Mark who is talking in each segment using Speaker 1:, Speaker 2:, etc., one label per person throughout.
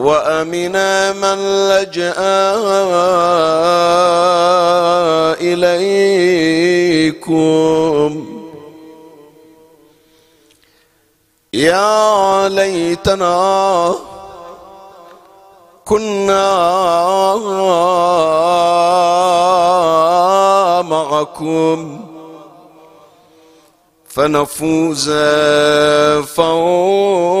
Speaker 1: وأمنا من لجأ إليكم. يا ليتنا كنا معكم فنفوز فوزا.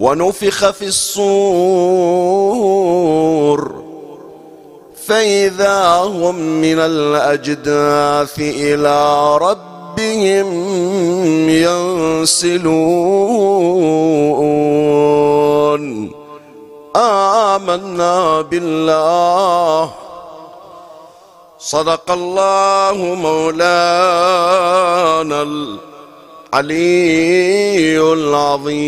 Speaker 1: ونفخ في الصور فإذا هم من الأجداث إلى ربهم ينسلون. آمنا بالله. صدق الله مولانا العلي العظيم.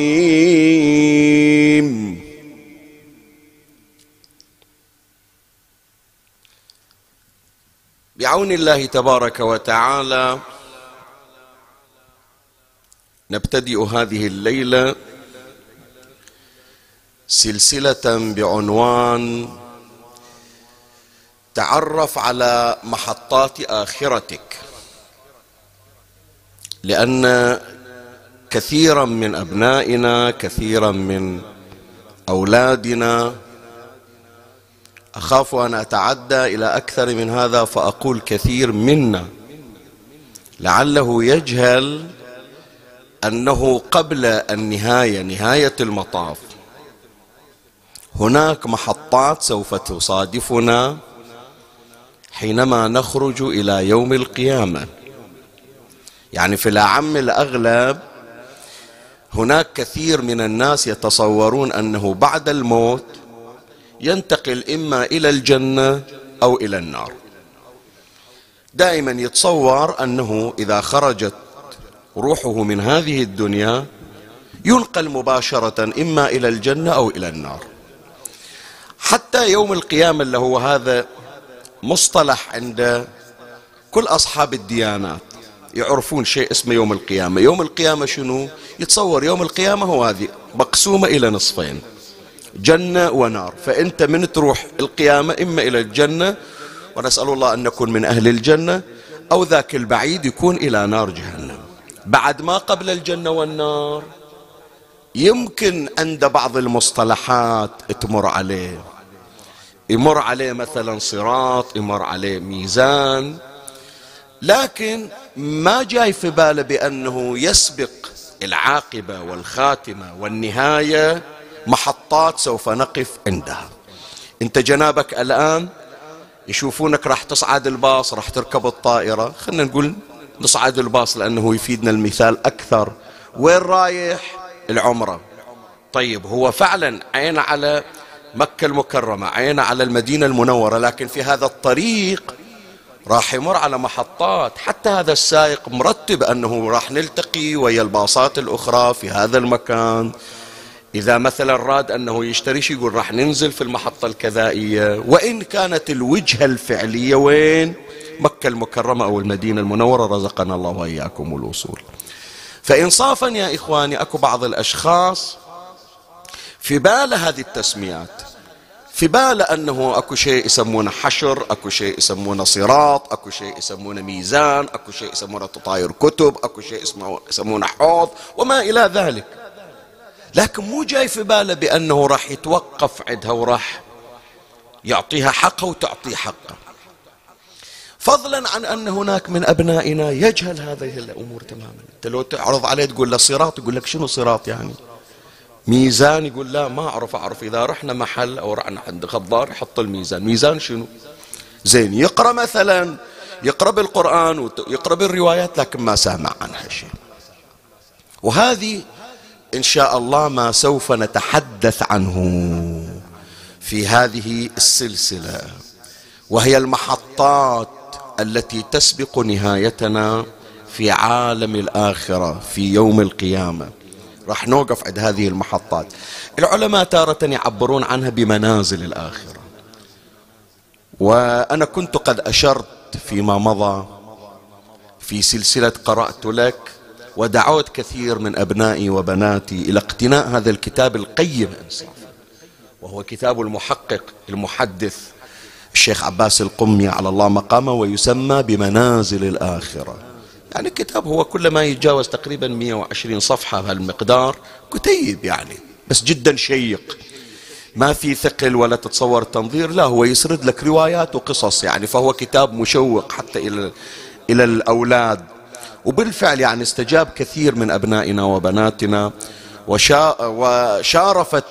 Speaker 1: بعون الله تبارك وتعالى نبتدئ هذه الليلة سلسلة بعنوان تعرف على محطات آخرتك. لأن كثيرا من أبنائنا كثيرا من أولادنا أخاف أن أتعدى إلى أكثر من هذا فأقول كثير منا. لعله يجهل أنه قبل النهاية نهاية المطاف. هناك محطات سوف تصادفنا حينما نخرج إلى يوم القيامة. يعني في الأعم الأغلب هناك كثير من الناس يتصورون أنه بعد الموت ينتقل إما إلى الجنة أو إلى النار. دائما يتصور أنه إذا خرجت روحه من هذه الدنيا ينقل مباشرة إما إلى الجنة أو إلى النار. حتى يوم القيامة اللي هو هذا مصطلح عند كل أصحاب الديانات. يعرفون شيء اسمه يوم القيامة. يوم القيامة شنو؟ يتصور يوم القيامة هو هذه مقسومة إلى نصفين جنة ونار. فأنت من تروح القيامة؟ إما إلى الجنة ونسأل الله أن نكون من أهل الجنة أو ذاك البعيد يكون إلى نار جهنم. بعد ما قبل الجنة والنار يمكن عند بعض المصطلحات تمر عليه. يمر عليه مثلا صراط يمر عليه ميزان لكن ما جاي في باله بأنه يسبق العاقبة والخاتمة والنهاية محطات سوف نقف عندها. انت جنابك الآن يشوفونك راح تصعد الباص راح تركب الطائرة. خلنا نقول نصعد الباص لأنه يفيدنا المثال أكثر. وين رايح؟ العمرة. طيب هو فعلا عين على مكة المكرمة عين على المدينة المنورة لكن في هذا الطريق راح يمر على محطات. حتى هذا السائق مرتب أنه راح نلتقي ويا الباصات الأخرى في هذا المكان. إذا مثلا راد أنه يشتري شيء يقول راح ننزل في المحطة الكذائية. وإن كانت الوجهة الفعلية وين؟ مكة المكرمة أو المدينة المنورة. رزقنا الله وإياكم الوصول. فإنصافا يا إخواني أكو بعض الأشخاص في بال هذه التسميات. في بال أنه أكو شيء يسمونه حشر أكو شيء يسمونه صراط أكو شيء يسمونه ميزان أكو شيء يسمونه تطاير كتب أكو شيء يسمونه حوض وما إلى ذلك. لكن مو جاي في باله بأنه راح يتوقف عندها وراح يعطيها حقها وتعطيه حقه فضلا عن أن هناك من أبنائنا يجهل هذه الأمور تماما. أنت لو تعرض عليه تقول له صراط يقول لك شنو صراط يعني؟ ميزان يقول لا ما أعرف أعرف إذا رحنا محل أو رحنا عند خضار يحط الميزان. ميزان شنو؟ زين يقرأ مثلا يقرأ بالقرآن ويقرأ بالروايات لكن ما سامع عنها شيء. وهذه إن شاء الله ما سوف نتحدث عنه في هذه السلسلة وهي المحطات التي تسبق نهايتنا في عالم الآخرة في يوم القيامة. راح نوقف عند هذه المحطات. العلماء تارة يعبرون عنها بمنازل الآخرة. وأنا كنت قد أشرت فيما مضى في سلسلة قرأت لك ودعوت كثير من أبنائي وبناتي إلى اقتناء هذا الكتاب القيم إنصافا وهو كتاب المحقق المحدث الشيخ عباس القمي على الله مقامه ويسمى بمنازل الآخرة. يعني الكتاب هو كل ما يتجاوز تقريبا 120 صفحة بهالمقدار. كتيب يعني بس جدا شيق. ما في ثقل ولا تتصور التنظير لا هو يسرد لك روايات وقصص يعني فهو كتاب مشوق حتى إلى إلى الأولاد. وبالفعل يعني استجاب كثير من أبنائنا وبناتنا وشا وشارفت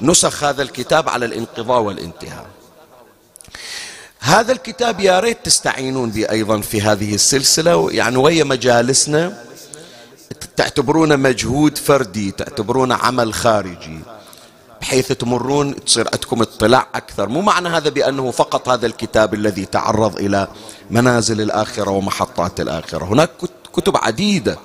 Speaker 1: نسخ هذا الكتاب على الانقضاء والانتهاء. هذا الكتاب يا ريت تستعينون به أيضا في هذه السلسلة. يعني ويا مجالسنا تعتبرونه مجهود فردي تعتبرونه عمل خارجي بحيث تمرون تصير عندكم اطلاع أكثر. مو معنى هذا بأنه فقط هذا الكتاب الذي تعرض إلى منازل الآخرة ومحطات الآخرة. هناك كتب عديدة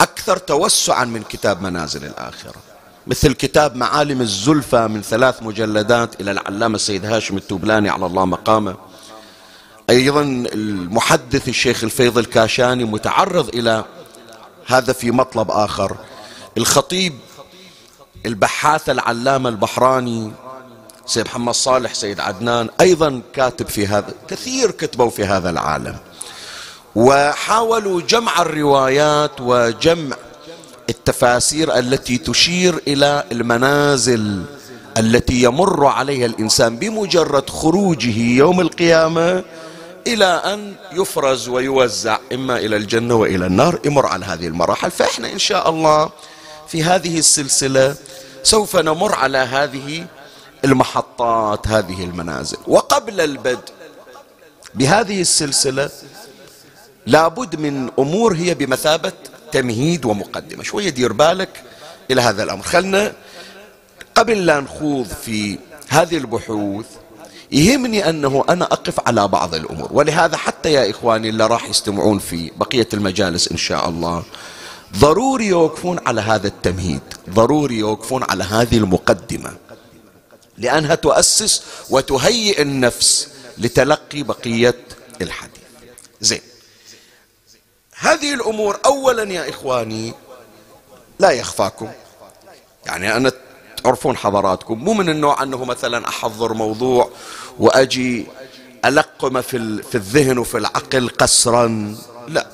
Speaker 1: أكثر توسعا من كتاب منازل الآخرة. مثل كتاب معالم الزلفى من ثلاث مجلدات إلى العلامة السيد هاشم التوبلاني على الله مقامه. أيضا المحدث الشيخ الفيض الكاشاني متعرض إلى هذا في مطلب آخر. الخطيب البحاث العلامة البحراني سيد محمد صالح سيد عدنان أيضا كاتب في هذا كثير كتبوا في هذا العالم. وحاولوا جمع الروايات وجمع التفاسير التي تشير إلى المنازل التي يمر عليها الإنسان بمجرد خروجه يوم القيامة إلى أن يفرز ويوزع إما إلى الجنة وإلى النار يمر على هذه المراحل. فإحنا إن شاء الله في هذه السلسلة سوف نمر على هذه المحطات هذه المنازل. وقبل البدء بهذه السلسلة لابد من أمور هي بمثابة تمهيد ومقدمة. شوية دير بالك إلى هذا الأمر. خلنا قبل لا نخوض في هذه البحوث يهمني أنه أنا أقف على بعض الأمور ولهذا حتى يا إخواني اللي راح يستمعون في بقية المجالس إن شاء الله ضروري يوقفون على هذا التمهيد ضروري يوقفون على هذه المقدمة لأنها تؤسس وتهيئ النفس لتلقي بقية الحديث. زين. هذه الأمور أولا يا إخواني لا يخفاكم. يعني أنا تعرفون حضراتكم مو من النوع أنه مثلا أحضر موضوع وأجي ألقمه في, في الذهن وفي العقل قسرا. لا.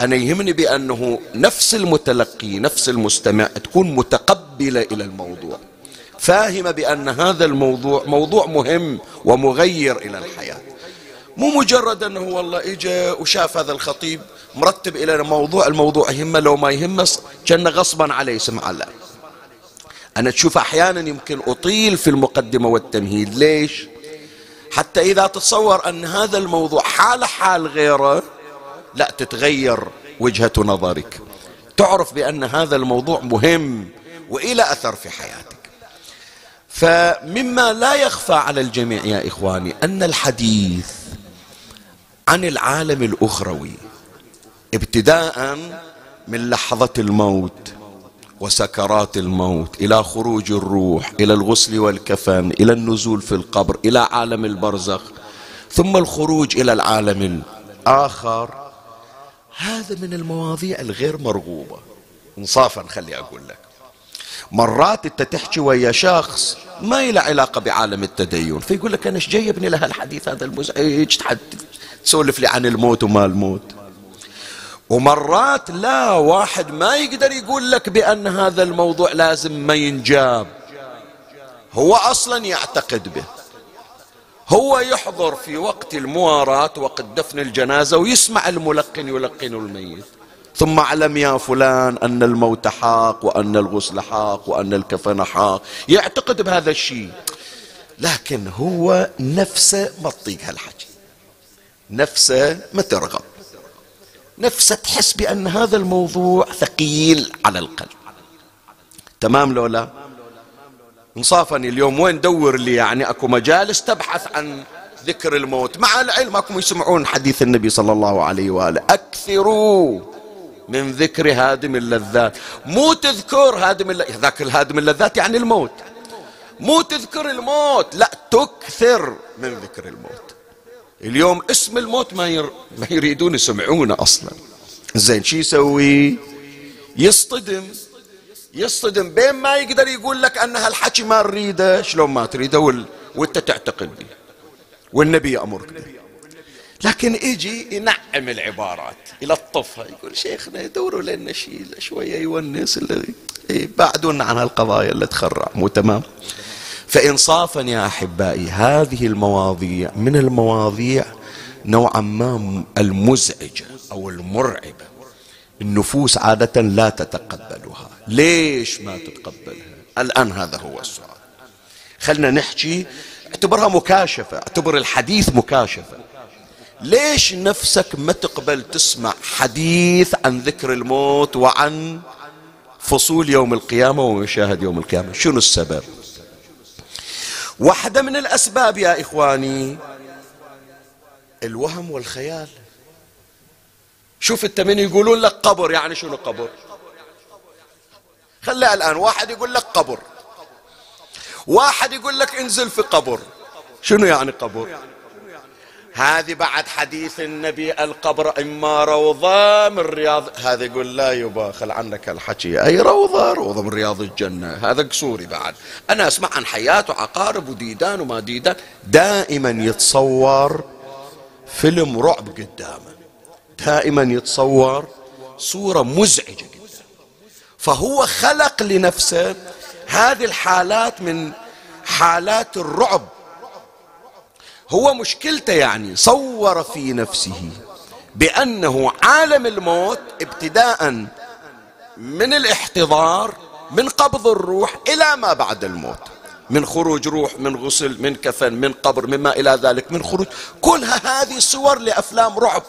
Speaker 1: أنا يهمني بأنه نفس المتلقي نفس المستمع تكون متقبلة إلى الموضوع فاهمة بأن هذا الموضوع موضوع مهم ومغير إلى الحياة. مو مجرد أنه والله إجا وشاف هذا الخطيب مرتب إلى موضوع الموضوع يهمه لو ما يهمه كان غصبا عليه سمع الله. أنا تشوف أحيانا يمكن أطيل في المقدمة والتمهيد. ليش؟ حتى إذا تتصور أن هذا الموضوع حال حال غيره لا تتغير وجهة نظرك. تعرف بأن هذا الموضوع مهم وإلى أثر في حياتك. فمما لا يخفى على الجميع يا إخواني أن الحديث عن العالم الأخروي ابتداء من لحظة الموت وسكرات الموت إلى خروج الروح إلى الغسل والكفن إلى النزول في القبر إلى عالم البرزخ ثم الخروج إلى العالم الآخر. هذا من المواضيع الغير مرغوبة. انصافا خلي أقول لك. مرات أنت تحكي ويا شخص ما له علاقة بعالم التدين فيقول لك أنا إيش جايبني لهالحديث هذا المزعج تسولف لي عن الموت وما الموت. ومرات لا واحد ما يقدر يقول لك بأن هذا الموضوع لازم ما ينجاب. هو أصلا يعتقد به. هو يحضر في وقت المواراة وقت دفن الجنازة ويسمع الملقن يلقن الميت. ثم اعلم يا فلان أن الموت حاق وأن الغسل حاق وأن الكفن حاق. يعتقد بهذا الشيء. لكن هو نفسه ما تطيق هالحكي. نفسه ما ترغب. نفسها تحس بأن هذا الموضوع ثقيل على القلب. تمام لو لا انصافني اليوم. وين دور لي يعني؟ أكو مجالس تبحث عن ذكر الموت. مع العلم اكم يسمعون حديث النبي صلى الله عليه وآله. أكثروا من ذكر هادم اللذات. مو تذكر هادم اللذات ذاك الهادم اللذات يعني الموت. مو تذكر الموت. لا تكثر من ذكر الموت. اليوم اسم الموت ما, ير... ما يريدون يسمعونه أصلا. زين شو يسوي؟ يصطدم. يصطدم. بين ما يقدر يقول لك أن هالحكي ما نريده شلون ما تريده وال... وأنت تعتقد به. والنبي يأمرك به. لكن يجي ينعم العبارات يلطفها يقول شيخنا دوروا لنا شيء شوية يونس اللي إيه بعدونا عن هالقضايا اللي تخرع. مو تمام؟ فإنصافا يا أحبائي هذه المواضيع من المواضيع نوعا ما المزعجة أو المرعبة. النفوس عادة لا تتقبلها. ليش ما تتقبلها؟ الآن هذا هو السؤال. خلنا نحكي اعتبرها مكاشفة اعتبر الحديث مكاشفة. ليش نفسك ما تقبل تسمع حديث عن ذكر الموت وعن فصول يوم القيامة ومشاهد يوم القيامة؟ شنو السبب؟ واحدة من الأسباب يا إخواني. الوهم والخيال. شوف انت من يقولون لك قبر يعني شنو قبر؟ خليها الآن واحد يقول لك قبر. واحد يقول لك انزل في قبر. شنو يعني قبر؟ هذه بعد حديث النبي القبر إما روضة من رياض هذا يقول لا يبا خل عنك الحكي. أي روضة؟ روضة من رياض الجنة. هذا قصوري بعد. أنا أسمع عن حياة وعقارب وديدان وما ديدان. دائما يتصور فيلم رعب قدامه. دائما يتصور صورة مزعجة قدامه. فهو خلق لنفسه هذه الحالات من حالات الرعب هو مشكلته يعني صور في نفسه بأنه عالم الموت ابتداء من الاحتضار من قبض الروح إلى ما بعد الموت. من خروج روح من غسل من كفن من قبر مما إلى ذلك من خروج. كلها هذه صور لأفلام رعب.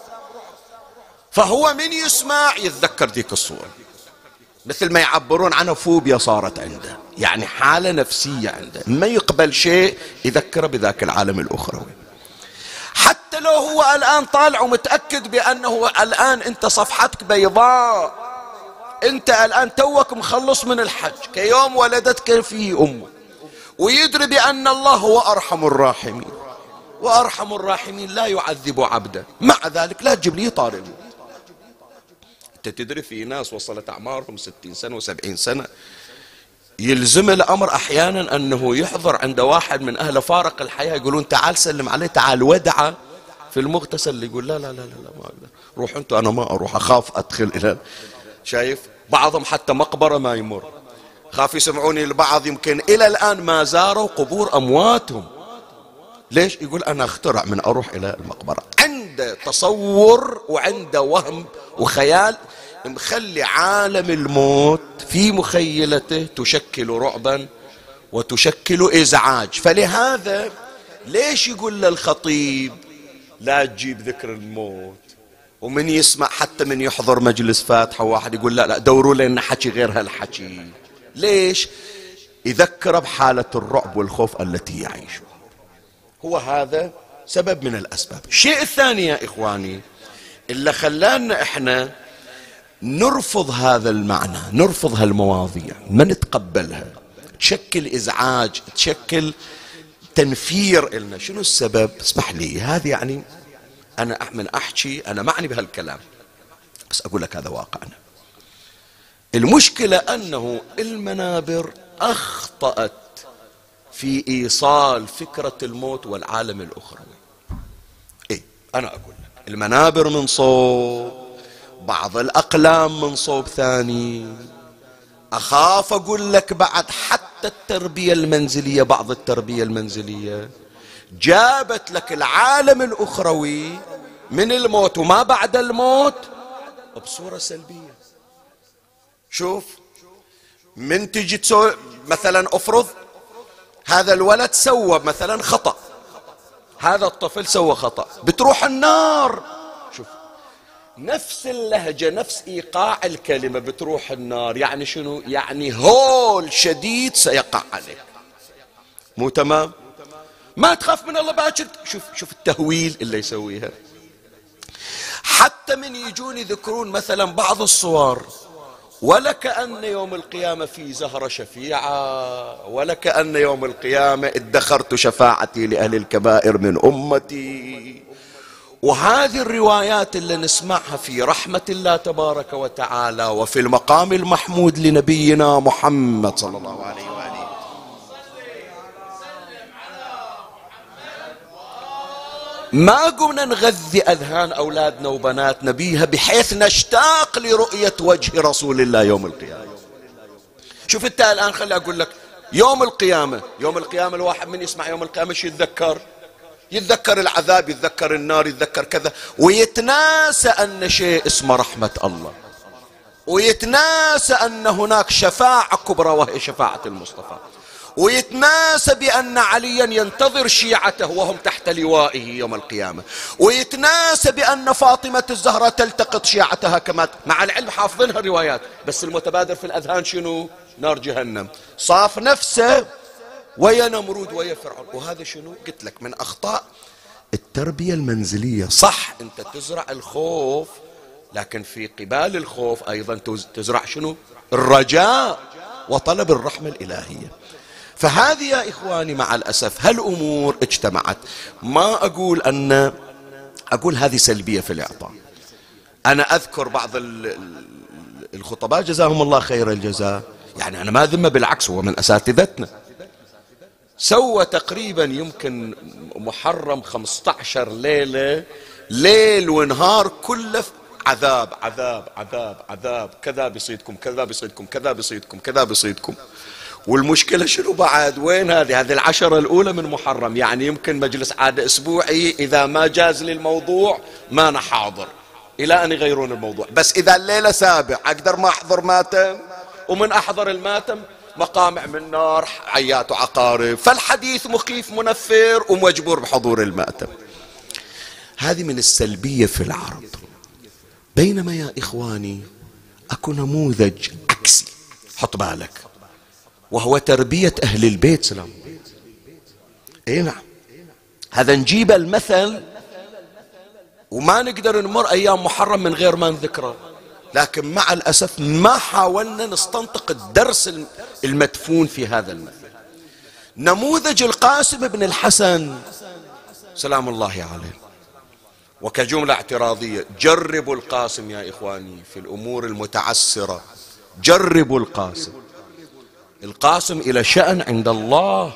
Speaker 1: فهو من يسمع يتذكر ذيك الصورة مثل ما يعبرون عنها فوبيا صارت عنده. يعني حالة نفسية عنده. ما يقبل شيء يذكره بذاك العالم الأخروي. حتى لو هو الآن طالع ومتأكد بأنه الآن أنت صفحتك بيضاء أنت الآن توك مخلص من الحج. كيوم ولدتك فيه أمك ويدري بأن الله هو أرحم الراحمين. وأرحم الراحمين لا يعذب عبده. مع ذلك لا تجيب لي طارئ أنت تدري في ناس وصلت أعمارهم ستين سنة وسبعين سنة. يلزم الأمر أحيانا أنه يحضر عند واحد من أهل فارق الحياة يقولون تعال سلم عليه تعال ودعه في المغتسل يقول لا لا لا لا, ما أقدر. روح أنت أنا ما أروح أخاف أدخل إلى شايف بعضهم حتى مقبرة ما يمر. خاف يسمعوني البعض يمكن إلى الآن ما زاروا قبور أمواتهم. ليش؟ يقول أنا أخترع من أروح إلى المقبرة. عنده تصور وعنده وهم وخيال مخلي عالم الموت في مخيلته تشكل رعبا وتشكل إزعاج. فلهذا ليش يقول للخطيب لا تجيب ذكر الموت؟ ومن يسمع حتى من يحضر مجلس فاتحة واحد يقول لا لا دوروا لنا حكي غير هالحكي. ليش؟ يذكر بحالة الرعب والخوف التي يعيشها. هو هذا سبب من الأسباب. الشيء الثاني يا إخواني اللي خلانا إحنا نرفض هذا المعنى نرفض هالمواضيع ما نتقبلها. تشكل إزعاج تشكل تنفير إلنا. شنو السبب؟ اسمح لي هذه يعني أنا من أحكي أنا معني بهالكلام. بس أقول لك هذا واقعنا المشكلة أنه المنابر أخطأت في إيصال فكرة الموت والعالم الأخروي. إيه أنا أقول لك. المنابر من صوب بعض الأقلام من صوب ثاني. أخاف أقول لك بعد حتى التربية المنزلية بعض التربية المنزلية. جابت لك العالم الأخروي من الموت وما بعد الموت بصورة سلبية. شوف من تجي تسوي مثلا افرض هذا الولد سوى مثلا خطأ. هذا الطفل سوى خطأ. بتروح النار. نفس اللهجة نفس إيقاع الكلمة بتروح النار. يعني شنو؟ يعني هول شديد سيقع عليك. مو تمام؟ ما تخاف من الله باكر شوف شوف التهويل اللي يسويها. حتى من يجون يذكرون مثلا بعض الصور. ولكأن يوم القيامة في زهرة شفيعة ولكأن يوم القيامة ادخرت شفاعتي لأهل الكبائر من أمتي. وهذه الروايات اللي نسمعها في رحمة الله تبارك وتعالى وفي المقام المحمود لنبينا محمد صلى الله عليه وآله. ما قمنا نغذي أذهان أولادنا وبناتنا بيها بحيث نشتاق لرؤية وجه رسول الله يوم القيامة. شوف انت الآن خلي أقول لك يوم القيامة يوم القيامة الواحد من يسمع يوم القيامة شو يتذكر؟ يتذكر العذاب يتذكر النار يتذكر كذا. ويتناسى أن شيء اسمه رحمة الله. ويتناسى أن هناك شفاعة كبرى وهي شفاعة المصطفى. ويتناسى بأن عليا ينتظر شيعته وهم تحت لوائه يوم القيامة. ويتناسى بأن فاطمة الزهراء تلتقط شيعتها كما مع العلم حافظينها الروايات. بس المتبادر في الأذهان شنو؟ نار جهنم. صاف نفسه ويا نمرود ويا فرعون. وهذا شنو؟ قلت لك من أخطاء التربية المنزلية. صح أنت تزرع الخوف لكن في قبال الخوف أيضا تزرع شنو؟ الرجاء وطلب الرحمة الإلهية. فهذه يا إخواني مع الأسف هالأمور اجتمعت. ما أقول أن أقول هذه سلبية في الإعطاء. أنا أذكر بعض الخطباء جزاهم الله خير الجزاء. يعني أنا ما ذمة بالعكس هو من أساتذتنا. سوى تقريبا يمكن محرم 15 ليلة ليل ونهار كله عذاب عذاب عذاب عذاب. كذا بيصيدكم كذا بيصيدكم كذا بيصيدكم كذا بيصيدكم. والمشكلة شنو بعد؟ وين هذه؟ هذه العشرة الأولى من محرم. يعني يمكن مجلس عادة أسبوعي إذا ما جاز لي الموضوع ما أنا حاضر. إلى أن يغيرون الموضوع. بس إذا الليلة سابع أقدر ما أحضر ماتم؟ ومن أحضر الماتم مقامع من نار عيات وعقارب فالحديث مخيف منفر ومجبور بحضور المأتم. هذه من السلبية في العرض. بينما يا إخواني أكو نموذج عكسي. حط بالك. وهو تربية أهل البيت. سلام. اي نعم. هذا نجيب المثل وما نقدر نمر أيام محرم من غير ما نذكره. لكن مع الأسف ما حاولنا نستنطق الدرس المدفون في هذا المثل نموذج القاسم بن الحسن. سلام الله عليه. وكجملة اعتراضية جربوا القاسم يا إخواني في الأمور المتعسرة. جربوا القاسم. القاسم إلى شأن عند الله.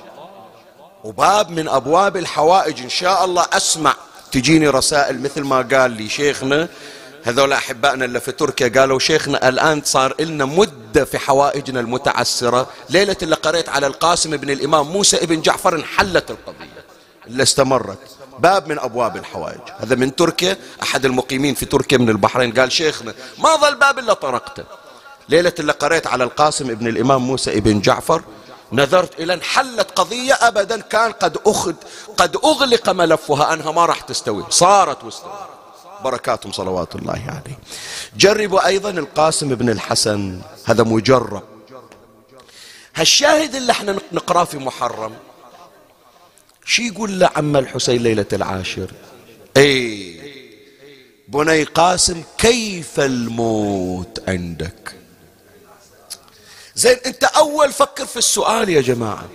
Speaker 1: وباب من أبواب الحوائج إن شاء الله. أسمع تجيني رسائل مثل ما قال لي شيخنا هذول أحبائنا اللي في تركيا قالوا شيخنا الآن صار لنا مدة في حوائجنا المتعسرة. ليلة اللي قريت على القاسم بن الإمام موسى ابن جعفر انحلت القضية اللي استمرت. باب من أبواب الحوائج. هذا من تركيا. أحد المقيمين في تركيا من البحرين قال شيخنا ما ظل باب إلا طرقته. ليلة اللي قريت على القاسم ابن الإمام موسى ابن جعفر نذرت إلى أن حلت قضية أبدا كان قد أخذ قد أغلق ملفها أنها ما راح تستوي صارت واستوت. بركاتهم صلوات الله عليه. جربوا أيضا القاسم بن الحسن هذا مجرب. هالشاهد اللي إحنا نقراه في محرم شي يقول له عم الحسين ليلة العاشر؟ اي بني قاسم كيف الموت عندك؟ زين أنت أول فكر في السؤال يا جماعة.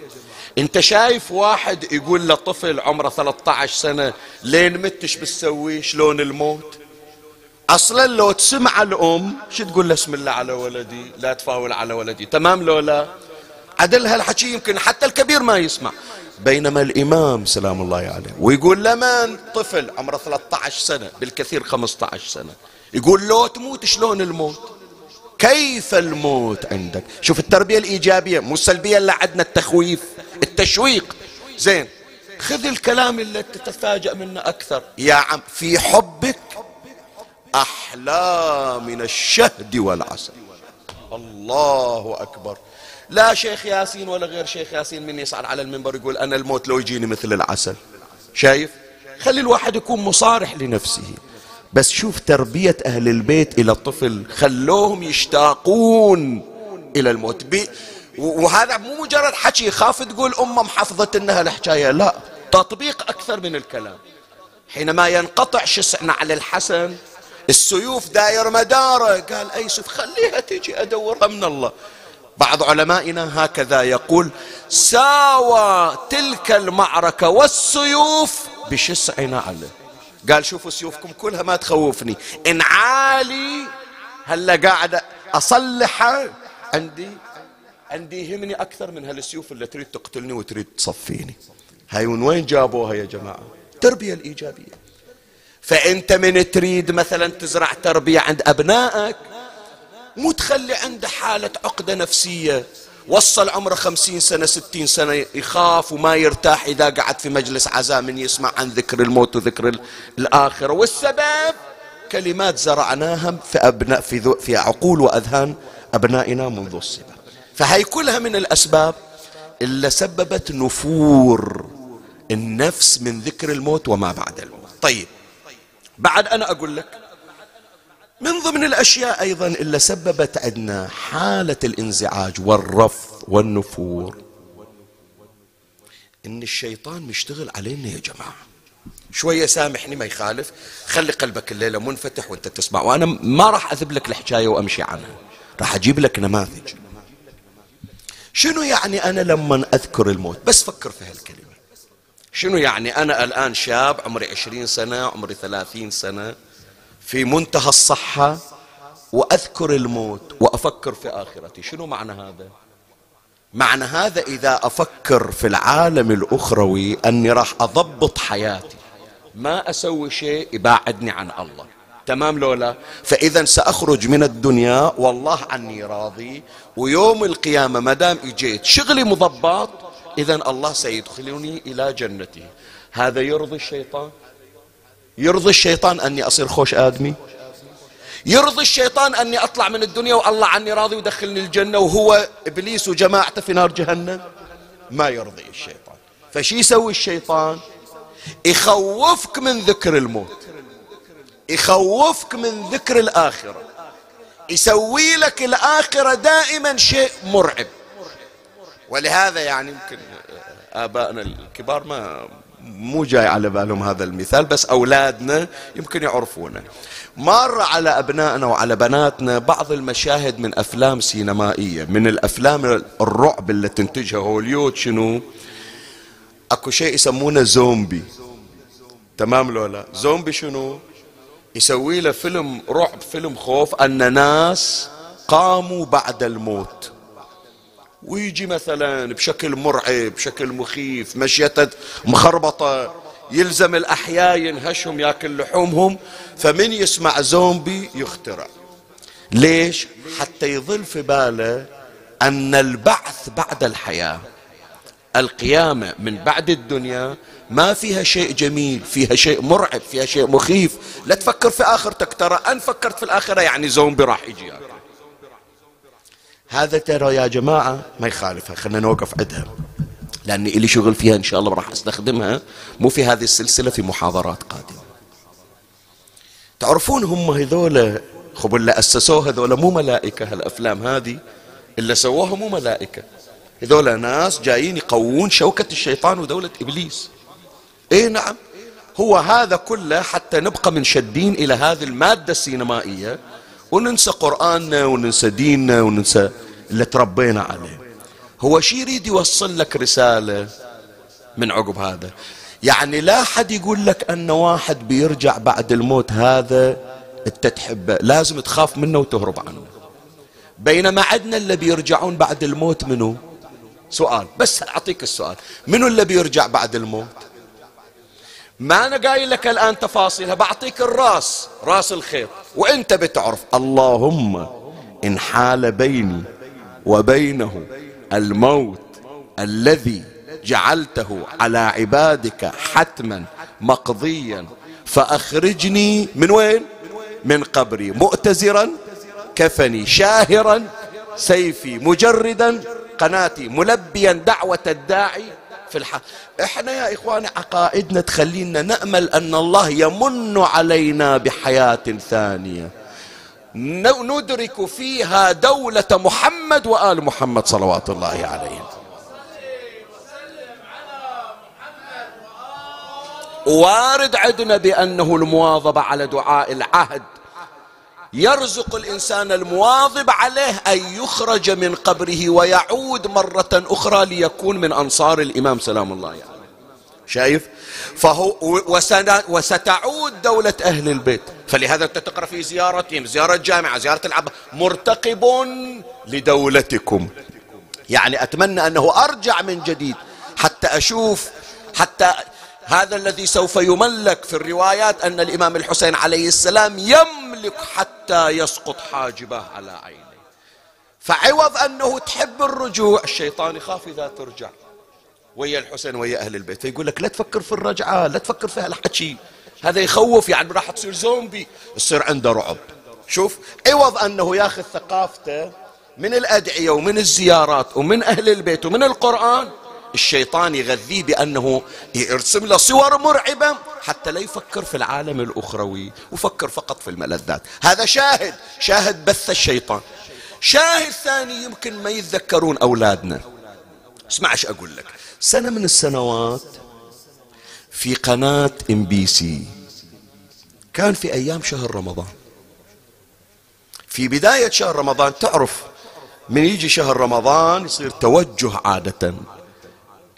Speaker 1: انت شايف واحد يقول لطفل عمره 13 سنة لين متش بتسوي شلون الموت؟ أصلا لو تسمع الأم شو تقول له؟ اسم الله على ولدي لا تفاول على ولدي. تمام لو لا؟ عدل هالحكي يمكن حتى الكبير ما يسمع. بينما الإمام سلام الله عليه ويقول لمن؟ طفل عمره 13 سنة بالكثير 15 سنة. يقول لو تموت شلون الموت كيف الموت عندك؟ شوف التربية الإيجابية مو السلبية اللي عندنا التخويف. التشويق. زين. خذ الكلام اللي تتفاجأ منه أكثر. يا عم في حبك أحلى من الشهد والعسل. الله أكبر. لا شيخ ياسين ولا غير شيخ ياسين من يصعد على المنبر يقول أنا الموت لو يجيني مثل العسل. شايف؟ خلي الواحد يكون مصارح لنفسه. بس شوف تربية أهل البيت إلى الطفل خلوهم يشتاقون إلى الموت. بي وهذا مو مجرد حكي خاف تقول أمه محفظة إنها الحكاية لا. تطبيق أكثر من الكلام. حينما ينقطع شسعنا على الحسن السيوف داير مداره قال أي سيف خليها تجي أدورها من الله. بعض علمائنا هكذا يقول ساوى تلك المعركة والسيوف بشسع نعله قال شوفوا سيوفكم كلها ما تخوفني. إن عالي هلا قاعد أصلحها عندي عندي يهمني أكثر من هالسيوف اللي تريد تقتلني وتريد تصفيني. هاي من وين جابوها يا جماعة؟ التربية الإيجابية. فأنت من تريد مثلا تزرع تربية عند أبنائك؟ مو تخلي عنده حالة عقدة نفسية. وصل عمره خمسين سنة ستين سنة يخاف وما يرتاح إذا قعد في مجلس عزاء من يسمع عن ذكر الموت وذكر الآخرة. والسبب؟ كلمات زرعناها في أبناء في, في عقول وأذهان أبنائنا منذ الصبا. فهي كلها من الأسباب اللي سببت نفور النفس من ذكر الموت وما بعد الموت. طيب بعد أنا أقول لك من ضمن الأشياء أيضا اللي سببت عندنا حالة الانزعاج والرفض والنفور إن الشيطان مشتغل علينا يا جماعة. شوية سامحني ما يخالف. خلي قلبك الليلة منفتح وأنت تسمع وأنا ما راح أذب لك الحكاية وأمشي عنها. راح أجيب لك نماذج. شنو يعني أنا لما أذكر الموت؟ بس فكر في هالكلمة. شنو يعني أنا الآن شاب عمري عشرين سنة عمري ثلاثين سنة في منتهى الصحة وأذكر الموت وأفكر في آخرتي؟ شنو معنى هذا؟ معنى هذا إذا أفكر في العالم الأخروي أني راح أضبط حياتي. ما أسوي شيء يباعدني عن الله. تمام لولا؟ فإذا سأخرج من الدنيا والله عني راضي. ويوم القيامة ما دام إجيت شغلي مضبط إذا الله سيدخلني إلى جنته هذا يرضي الشيطان؟ يرضي الشيطان أني أصير خوش آدمي؟ يرضي الشيطان أني أطلع من الدنيا والله عني راضي ودخلني الجنة وهو إبليس وجماعته في نار جهنم؟ ما يرضي الشيطان. فشي يسوي الشيطان؟ يخوفك من ذكر الموت. يخوفك من ذكر الآخرة. يسوي لك الآخرة دائما شيء مرعب. ولهذا يعني يمكن آبائنا الكبار ما مو جاي على بالهم هذا المثال بس أولادنا يمكن يعرفونه. مر على أبنائنا وعلى بناتنا بعض المشاهد من أفلام سينمائية من الأفلام الرعب اللي تنتجها هوليود شنو؟ أكو شيء يسمونه زومبي. تمام لولا زومبي شنو؟ يسوي له فيلم رعب فيلم خوف أن ناس قاموا بعد الموت. ويجي مثلا بشكل مرعب بشكل مخيف مشيته مخربطة يلزم الأحياء ينهشهم يأكل لحومهم فمن يسمع زومبي يخترع. ليش؟ حتى يظل في باله أن البعث بعد الحياة القيامة من بعد الدنيا ما فيها شيء جميل فيها شيء مرعب فيها شيء مخيف. لا تفكر في آخرتك. ترى أن فكرت في الآخرة يعني زومبي راح يجي هذا ترى يا جماعة ما يخالفها. خلينا نوقف عندها. لأني إلي شغل فيها إن شاء الله راح أستخدمها. مو في هذه السلسلة في محاضرات قادمة. تعرفون هم هذول خب اللي أسسوها هذول مو ملائكة هالأفلام هذه. اللي سووها مو ملائكة. هذول ناس جايين يقوون شوكة الشيطان ودولة إبليس. إيه نعم. هو هذا كله حتى نبقى منشدين إلى هذه المادة السينمائية وننسى قرآننا وننسى ديننا وننسى اللي تربينا عليه. هو شي يريد يوصل لك رسالة من عقب هذا؟ يعني لا حد يقول لك أن واحد بيرجع بعد الموت هذا أنت تحبه. لازم تخاف منه وتهرب عنه. بينما عندنا اللي بيرجعون بعد الموت منه سؤال. بس أعطيك السؤال. منو اللي بيرجع بعد الموت؟ ما أنا قايل لك الآن تفاصيلها بعطيك الراس راس الخيط. وإنت بتعرف اللهم إن حال بيني وبينه الموت الذي جعلته على عبادك حتما مقضيا فأخرجني من وين؟ من قبري. مؤتزرا كفني شاهرا سيفي مجردا قناتي ملبيا دعوة الداعي في الحق إحنا يا إخواني عقائدنا تخلينا نأمل أن الله يمن علينا بحياة ثانية. ندرك فيها دولة محمد وآل محمد صلوات الله عليهم وارد عندنا بأنه المواظبة على دعاء العهد يرزق الإنسان المواظب عليه أن يخرج من قبره ويعود مرة أخرى ليكون من أنصار الإمام. سلام الله عليه. يعني. شايف؟ فهو وستعود دولة أهل البيت. فلهذا أنت تقرأ في زيارتهم زيارة جامعة زيارة العب. مرتقب لدولتكم. يعني أتمنى أنه أرجع من جديد حتى أشوف حتى هذا الذي سوف يملك في الروايات أن الإمام الحسين عليه السلام يملك حتى يسقط حاجبه على عينه فعوض أنه تحب الرجوع الشيطان يخاف إذا ترجع. ويا الحسين ويا أهل البيت فيقول لك لا تفكر في الرجعة لا تفكر في هالحكي هذا يخوف يعني راح تصير زومبي يصير عنده رعب. شوف عوض أنه ياخذ ثقافته من الأدعية ومن الزيارات ومن أهل البيت ومن القرآن. الشيطان يغذيه بأنه يرسم له صور مرعبة حتى لا يفكر في العالم الأخروي وفكر فقط في الملذات. هذا شاهد شاهد بث الشيطان. شاهد ثاني يمكن ما يتذكرون أولادنا. اسمع إيش أقول لك. سنة من السنوات في قناة إم بي سي. كان في أيام شهر رمضان. في بداية شهر رمضان تعرف من يجي شهر رمضان يصير توجه عادة.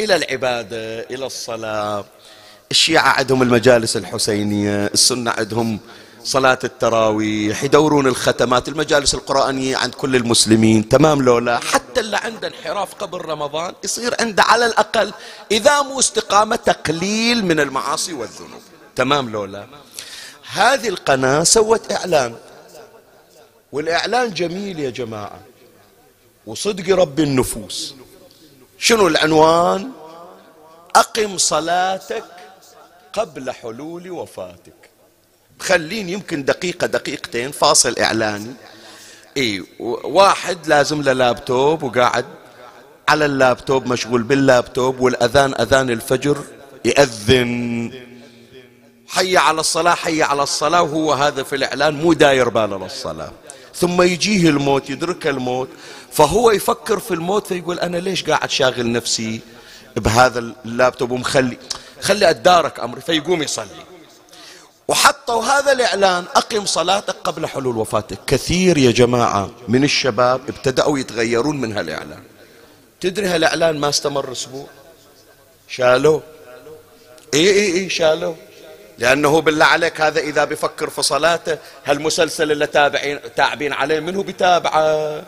Speaker 1: إلى العبادة إلى الصلاة. الشيعة عندهم المجالس الحسينية السنة عندهم صلاة التراويح يدورون الختمات المجالس القرآنية عند كل المسلمين. تمام لولا حتى اللي عنده انحراف قبل رمضان يصير عنده على الأقل إذا مو استقامة تقليل من المعاصي والذنوب. تمام لولا هذه القناة سوت إعلان. والإعلان جميل يا جماعة. وصدق رب النفوس. شنو العنوان؟ أقم صلاتك قبل حلول وفاتك. خلين يمكن دقيقة دقيقتين فاصل إعلاني. إي واحد لازم له لابتوب وقاعد على اللابتوب مشغول باللابتوب والأذان أذان الفجر يأذن. حي على الصلاة حي على الصلاة وهو هذا في الإعلان مو داير باله للصلاة. ثم يجيه الموت يدرك الموت. فهو يفكر في الموت فيقول أنا ليش قاعد شاغل نفسي بهذا اللابتوب ومخلي خلي أتدارك أمري. فيقوم يصلي. وحطوا هذا الإعلان أقم صلاتك قبل حلول وفاتك. كثير يا جماعة من الشباب ابتدأوا يتغيرون من هالإعلان. تدري هالإعلان ما استمر أسبوع؟ شالوه. اي اي اي شالوه. لأنه بالله عليك هذا إذا بفكر في صلاته هالمسلسل اللي تابعين تابعين عليه منه بتابعه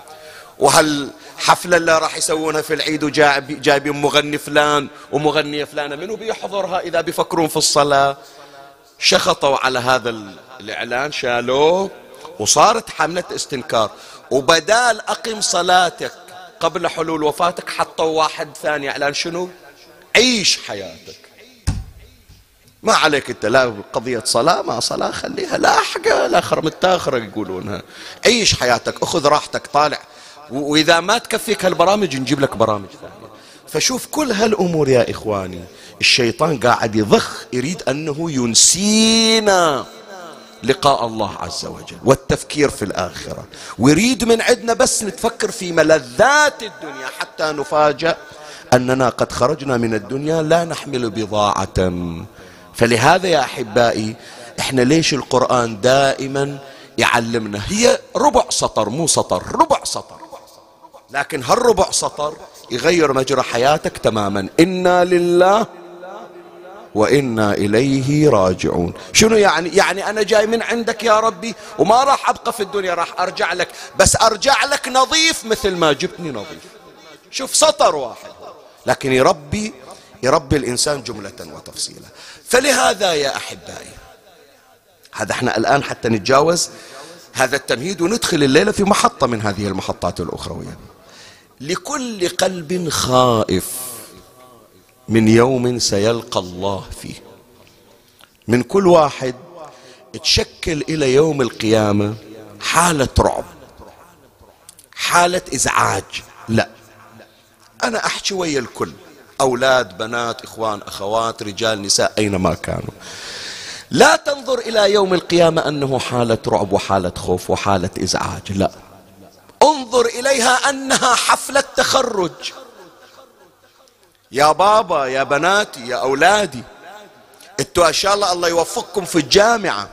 Speaker 1: وهالحفلة اللي راح يسوونها في العيد وجايبين مغني فلان ومغنية فلانة منو بيحضرها إذا بيفكرون في الصلاة؟ شخطوا على هذا الإعلان شالوه وصارت حملة استنكار. وبدال أقم صلاتك قبل حلول وفاتك حطوا واحد ثاني إعلان شنو؟ عيش حياتك. ما عليك انت لا قضية صلاة ما صلاة خليها لاحقة لا خرم التاخرة يقولونها عيش حياتك أخذ راحتك طالع. وإذا ما تكفيك هالبرامج نجيب لك برامج ثانية. فشوف كل هالأمور يا إخواني الشيطان قاعد يضخ يريد أنه ينسينا. لقاء الله عز وجل والتفكير في الآخرة. ويريد من عندنا بس نتفكر في ملذات الدنيا حتى نفاجأ أننا قد خرجنا من الدنيا لا نحمل بضاعة. فلهذا يا أحبائي إحنا ليش القرآن دائما يعلمنا؟ هي ربع سطر مو سطر ربع سطر. لكن هالربع سطر يغير مجرى حياتك تماما؟ إنا لله وإنا إليه راجعون. شنو يعني؟ يعني أنا جاي من عندك يا ربي وما راح أبقى في الدنيا راح أرجع لك. بس أرجع لك نظيف مثل ما جبتني نظيف. شوف سطر واحد. لكن يربي يربي الإنسان جملة وتفصيلا. فلهذا يا أحبائي هذا إحنا الآن حتى نتجاوز هذا التمهيد وندخل الليلة في محطة من هذه المحطات الأخروية. لكل قلب خائف من يوم سيلقى الله فيه. من كل واحد تشكل إلى يوم القيامة حالة رعب حالة إزعاج. لا أنا أحكي ويا الكل. أولاد بنات إخوان أخوات رجال نساء أينما كانوا. لا تنظر إلى يوم القيامة أنه حالة رعب وحالة خوف وحالة إزعاج لا. انظر إليها أنها حفلة تخرج. يا بابا يا بناتي يا أولادي أنتوا إن شاء الله الله يوفقكم في الجامعة.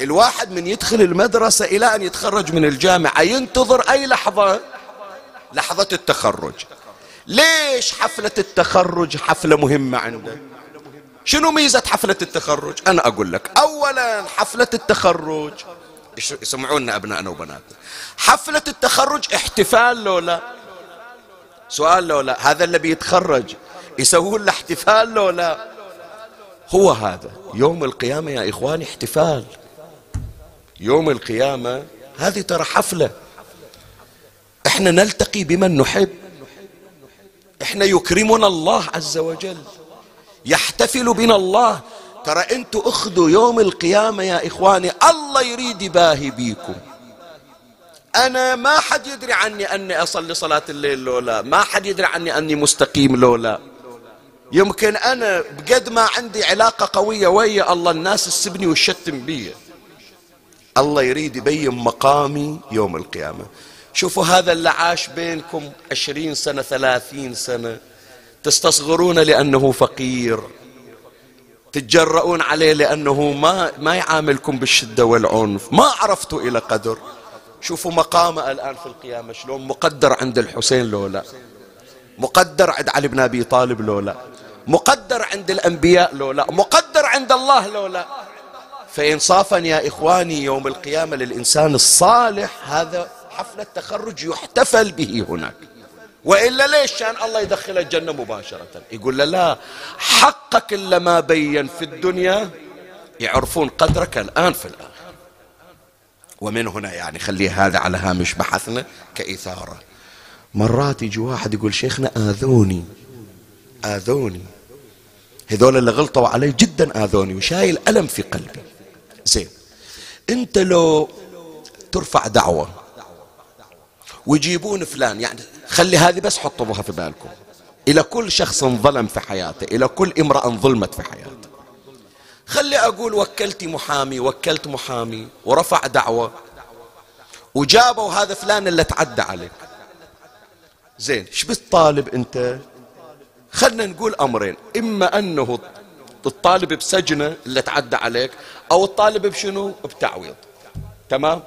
Speaker 1: الواحد من يدخل المدرسة إلى أن يتخرج من الجامعة ينتظر أي لحظة؟ لحظة التخرج. ليش حفلة التخرج حفلة مهمة عنده شنو ميزة حفلة التخرج؟ أنا أقول لك أولا حفلة التخرج يسمعونا أبنائنا وبناتنا؟ حفلة التخرج احتفال لو لا سؤال لو لا هذا اللي بيتخرج يسوون له احتفال لو لا هو هذا. يوم القيامة يا إخواني احتفال. يوم القيامة هذه ترى حفلة. إحنا نلتقي بمن نحب. إحنا يكرمنا الله عز وجل. يحتفل بنا الله. ترى أنتوا أخذوا يوم القيامة يا إخواني. الله يريد يباهي بيكم. أنا ما حد يدري عني أني أصلي صلاة الليل لولا ما حد يدري عني أني مستقيم لولا يمكن أنا بقد ما عندي علاقة قوية ويا الله. الناس تسبني وتشتم بي. الله يريد يبين مقامي يوم القيامة. شوفوا هذا اللي عاش بينكم عشرين سنة ثلاثين سنة. تستصغرون لأنه فقير. تتجرؤون عليه لأنه ما, ما يعاملكم بالشدة والعنف. ما عرفتوا إلى قدر. شوفوا مقامه الآن في القيامة. شلون مقدر عند الحسين لولا مقدر عند علي بن أبي طالب لولا مقدر عند الأنبياء لولا مقدر عند الله لولا فإنصافا يا إخواني يوم القيامة للإنسان الصالح هذا حفلة تخرج يحتفل به هناك. وإلا ليش؟ كان الله يدخل الجنة مباشرة. يقول له لا حقك إلا ما بين في الدنيا. يعرفون قدرك الآن في الآخر ومن هنا يعني خليه هذا على هامش بحثنا كإثارة. مرات يجي واحد يقول شيخنا آذوني. آذوني. هذول اللي غلطوا علي جدا آذوني وشايل ألم في قلبي. زين. أنت لو ترفع دعوة ويجيبون فلان. يعني خلي هذه بس حطوها في بالكم. إلى كل شخص ظلم في حياته إلى كل امرأة ظلمت في حياته. خلي أقول وكلتي محامي وكلت محامي ورفع دعوة وجابوا هذا فلان اللي تعدى عليك. زين إيش بتطالب أنت؟ خلنا نقول أمرين. إما أنه الطالب بسجنه اللي تعدى عليك أو الطالب بشنو؟ بتعويض. تمام؟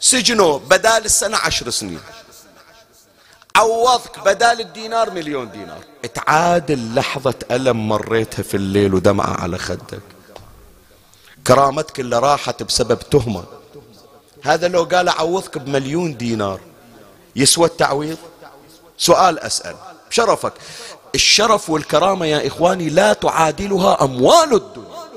Speaker 1: سجنه بدال السنة عشر سنين. عوضك بدال الدينار مليون دينار. تعادل لحظة ألم مريتها في الليل ودمعة على خدك. كرامتك اللي راحت بسبب تهمة. هذا لو قال أعوضك بمليون دينار. يسوى التعويض؟ سؤال أسأل. بشرفك. الشرف والكرامة يا إخواني لا تعادلها أموال الدنيا.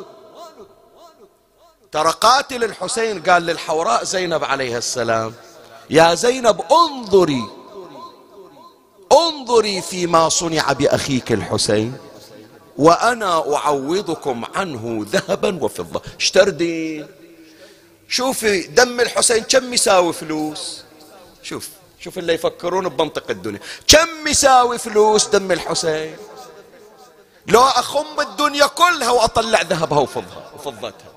Speaker 1: ترى قاتل الحسين قال للحوراء زينب عليها السلام. يا زينب انظري انظري فيما صنع بأخيك الحسين وأنا أعوضكم عنه ذهبا وفضة. اشتردين شوفي دم الحسين كم يساوي فلوس؟ شوف شوف اللي يفكرون بمنطق الدنيا. كم يساوي فلوس دم الحسين؟ لو أخم الدنيا كلها وأطلع ذهبها وفضها وفضتها.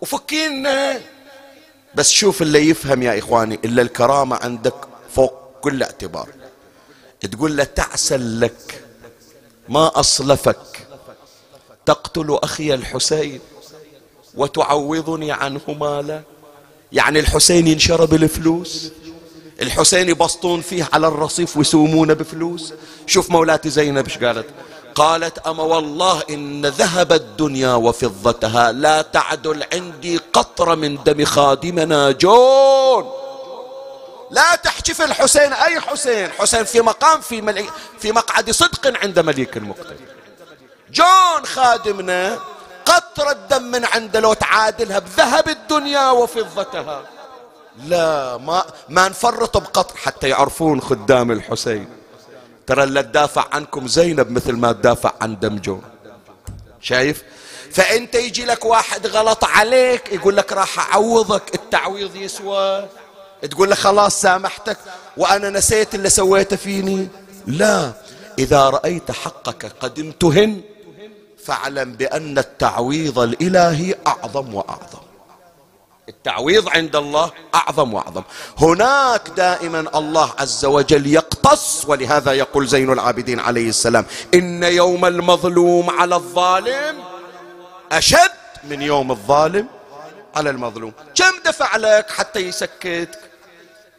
Speaker 1: وفكينا. بس شوف اللي يفهم يا إخواني إلا الكرامة عندك فوق كل اعتبار. تقول له تعسل لك ما أصلفك. تقتل أخي الحسين وتعوضني عنه مالا. يعني الحسين ينشرب الفلوس الحسين يبسطون فيه على الرصيف ويسومونه بفلوس. شوف مولاتي زينب إيش قالت؟ قالت أما والله إن ذهب الدنيا وفضتها لا تعدل عندي قطرة من دم خادمنا جون. لا تحكي في الحسين أي حسين؟ حسين في مقام في, ملي في مقعد صدق عند مليك المقتدر جون خادمنا قطرة دم من عنده لو تعادلها بذهب الدنيا وفضتها. لا ما ما نفرط بقطر حتى يعرفون خدام الحسين. ترى اللي تدافع عنكم زينب مثل ما تدافع عن دمجون شايف؟ فأنت يجي لك واحد غلط عليك يقول لك راح أعوضك التعويض يسوى. تقول له خلاص سامحتك وأنا نسيت اللي سويته فيني. لا إذا رأيت حقك قد امتهن فاعلم بأن التعويض الإلهي أعظم وأعظم. التعويض عند الله أعظم وأعظم. هناك دائما الله عز وجل يقتص ولهذا يقول زين العابدين عليه السلام إن يوم المظلوم على الظالم أشد من يوم الظالم على المظلوم. كم دفع لك حتى يسكتك؟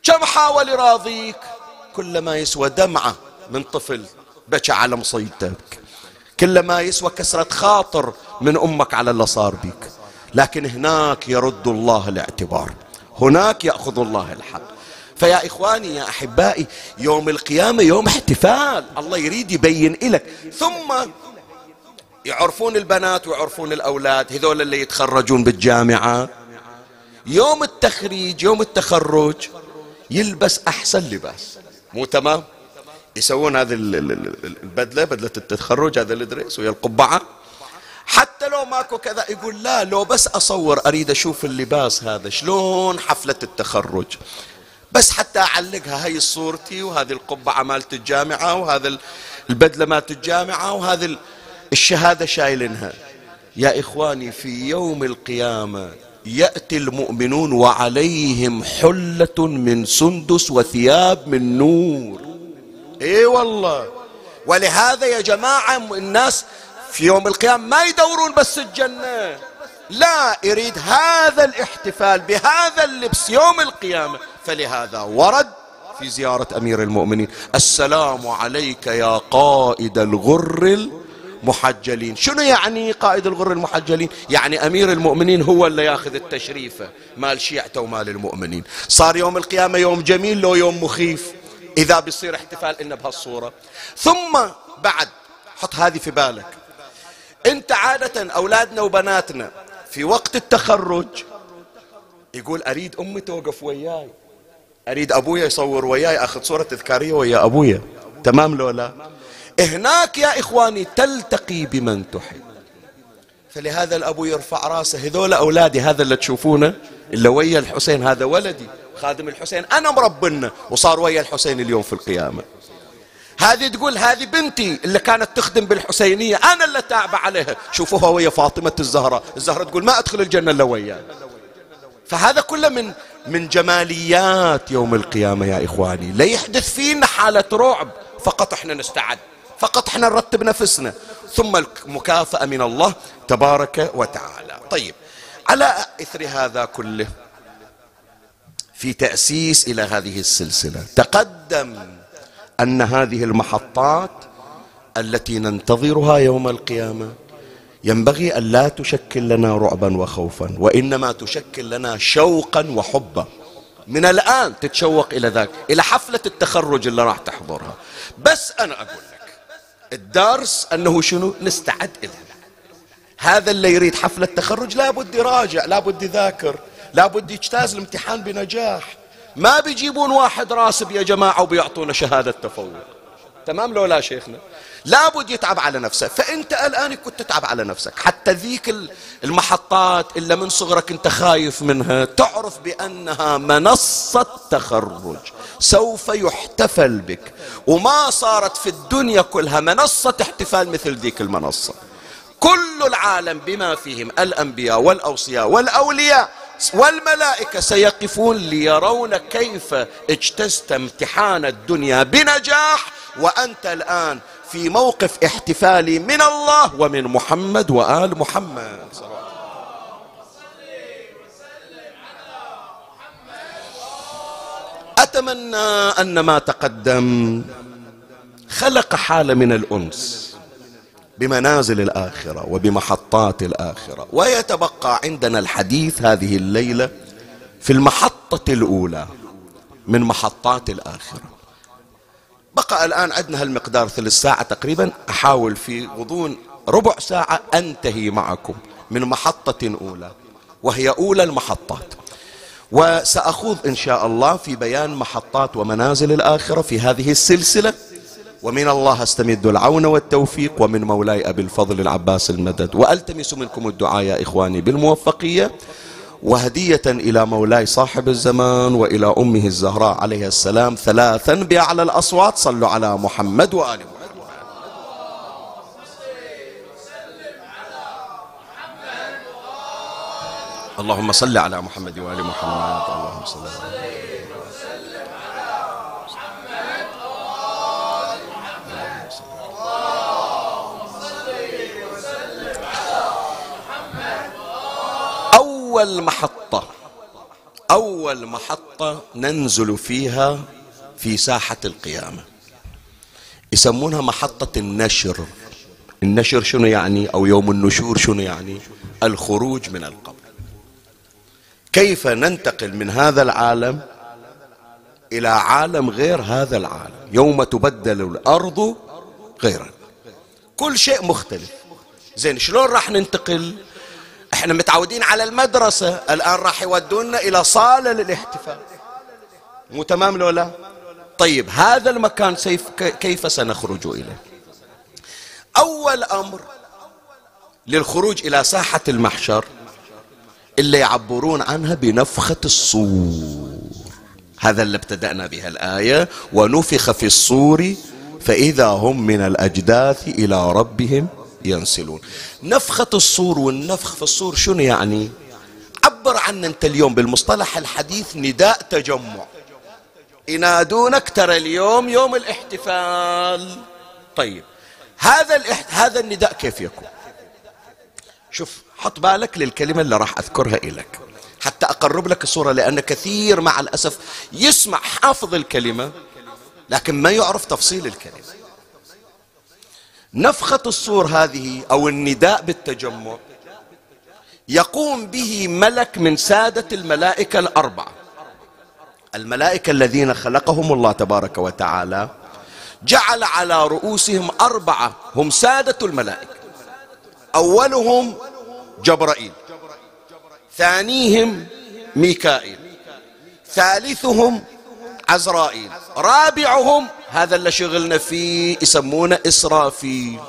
Speaker 1: كم حاول يراضيك؟ كل ما يسوى دمعة من طفل بكى على مصيبتك. كل ما يسوى كسرة خاطر من أمك على اللي صار بك لكن هناك يرد الله الاعتبار. هناك يأخذ الله الحق. فيا إخواني يا أحبائي يوم القيامة يوم احتفال. الله يريد يبين لك ثم يعرفون البنات ويعرفون الأولاد. هذول اللي يتخرجون بالجامعة. يوم التخريج يوم التخرج يلبس أحسن لباس. مو تمام؟ يسوون هذه البدلة بدلة التخرج هذا الدريس ويا القبعة. حتى لو ماكو كذا يقول لا لو بس أصور أريد أشوف اللباس هذا شلون حفلة التخرج. بس حتى أعلقها هاي صورتي وهذه القبعة مالت الجامعة وهذا البدلة مالت الجامعة وهذه الشهادة شايلينها. يا إخواني في يوم القيامة يأتي المؤمنون وعليهم حلة من سندس وثياب من نور. إي والله. ولهذا يا جماعة الناس في يوم القيامة ما يدورون بس الجنة. لا يريد هذا الاحتفال بهذا اللبس يوم القيامة. فلهذا ورد في زيارة أمير المؤمنين السلام عليك يا قائد الغر المحجلين. شنو يعني قائد الغر المحجلين؟ يعني أمير المؤمنين هو اللي ياخذ التشريفة مال شيعته ومال المؤمنين. صار يوم القيامة يوم جميل لو يوم مخيف. إذا بيصير احتفال إن بهالصورة. ثم بعد حط هذه في بالك. انت عادة اولادنا وبناتنا في وقت التخرج يقول اريد امي توقف وياي. اريد ابويا يصور وياي اخذ صورة تذكارية ويا ابويا. تمام لو لا؟ هناك يا اخواني تلتقي بمن تحب. فلهذا الابو يرفع راسه هذول اولادي هذا اللي تشوفونه اللي ويا الحسين هذا ولدي خادم الحسين انا مربنا وصار ويا الحسين اليوم في القيامة. هذه تقول هذه بنتي اللي كانت تخدم بالحسينية أنا اللي تابع عليها. شوفوها ويا فاطمة الزهراء. الزهراء تقول ما أدخل الجنة إلا وياها. فهذا كله من من جماليات يوم القيامة يا إخواني. لا يحدث فينا حالة رعب. فقط إحنا نستعد. فقط إحنا نرتب نفسنا. ثم المكافأة من الله تبارك وتعالى. طيب على إثر هذا كله في تأسيس إلى هذه السلسلة تقدم أن هذه المحطات التي ننتظرها يوم القيامة ينبغي أن لا تشكل لنا رعبا وخوفا وإنما تشكل لنا شوقا وحبا. من الآن تتشوق إلى ذاك إلى حفلة التخرج اللي راح تحضرها. بس أنا أقول لك الدرس أنه شنو؟ نستعد إلى هذا اللي يريد حفلة تخرج لابد يراجع لابد يذاكر لابد يجتاز الامتحان بنجاح. ما بيجيبون واحد راسب يا جماعة وبيعطونا شهادة تفوق. تمام لو لا شيخنا؟ لابد يتعب على نفسه. فأنت الآن كنت تتعب على نفسك. حتى ذيك المحطات الا من صغرك انت خايف منها تعرف بأنها منصة تخرج. سوف يحتفل بك. وما صارت في الدنيا كلها منصة احتفال مثل ذيك المنصة. كل العالم بما فيهم الأنبياء والأوصياء والأولياء. والملائكة سيقفون ليرون كيف اجتزت امتحان الدنيا بنجاح وأنت الآن في موقف احتفالي من الله ومن محمد وآل محمد. أتمنى أن ما تقدم خلق حالة من الأنس. بمنازل الآخرة وبمحطات الآخرة. ويتبقى عندنا الحديث هذه الليلة في المحطة الأولى من محطات الآخرة. بقى الآن عندنا هالمقدار ثلث ساعة تقريبا. أحاول في غضون ربع ساعة أنتهي معكم من محطة أولى وهي أولى المحطات. وسأخوض إن شاء الله في بيان محطات ومنازل الآخرة في هذه السلسلة. ومن الله استمد العون والتوفيق ومن مولاي أبي الفضل العباس المدد. وألتمس منكم الدعاء يا إخواني بالموفقية وهدية إلى مولاي صاحب الزمان وإلى أمه الزهراء عليه السلام ثلاثا بأعلى الأصوات. صلوا على محمد وآل محمد. اللهم صل على محمد وآل محمد. اللهم صل على أول محطة أول محطة ننزل فيها في ساحة القيامة. يسمونها محطة النشر. النشر شنو يعني؟ أو يوم النشور شنو يعني؟ الخروج من القبر. كيف ننتقل من هذا العالم إلى عالم غير هذا العالم؟ يوم تبدل الأرض غير كل شيء مختلف. زين شلون راح ننتقل؟ إحنا متعودين على المدرسة الآن راح يودونا إلى صالة للاحتفال. مو تمام لو لا؟ طيب هذا المكان سيف كيف سنخرج إليه؟ أول أمر للخروج إلى ساحة المحشر اللي يعبرون عنها بنفخة الصور. هذا اللي ابتدأنا بها الآية. ونفخ في الصور فإذا هم من الأجداث إلى ربهم ينسلون. نفخة الصور والنفخ في الصور شنو يعني؟ عبر عنا أنت اليوم بالمصطلح الحديث نداء تجمع. ينادونك ترى اليوم يوم الاحتفال. طيب هذا الاحت... هذا النداء كيف يكون؟ شوف حط بالك للكلمة اللي راح أذكرها إليك. حتى أقرب لك الصورة لأن كثير مع الأسف يسمع حافظ الكلمة لكن ما يعرف تفصيل الكلمة. نفخة الصور هذه أو النداء بالتجمع يقوم به ملك من سادة الملائكة الأربعة. الملائكة الذين خلقهم الله تبارك وتعالى جعل على رؤوسهم أربعة هم سادة الملائكة. أولهم جبرائيل ثانيهم ميكائيل ثالثهم عزرائيل رابعهم هذا اللي شغلنا فيه يسمونه إسرافيل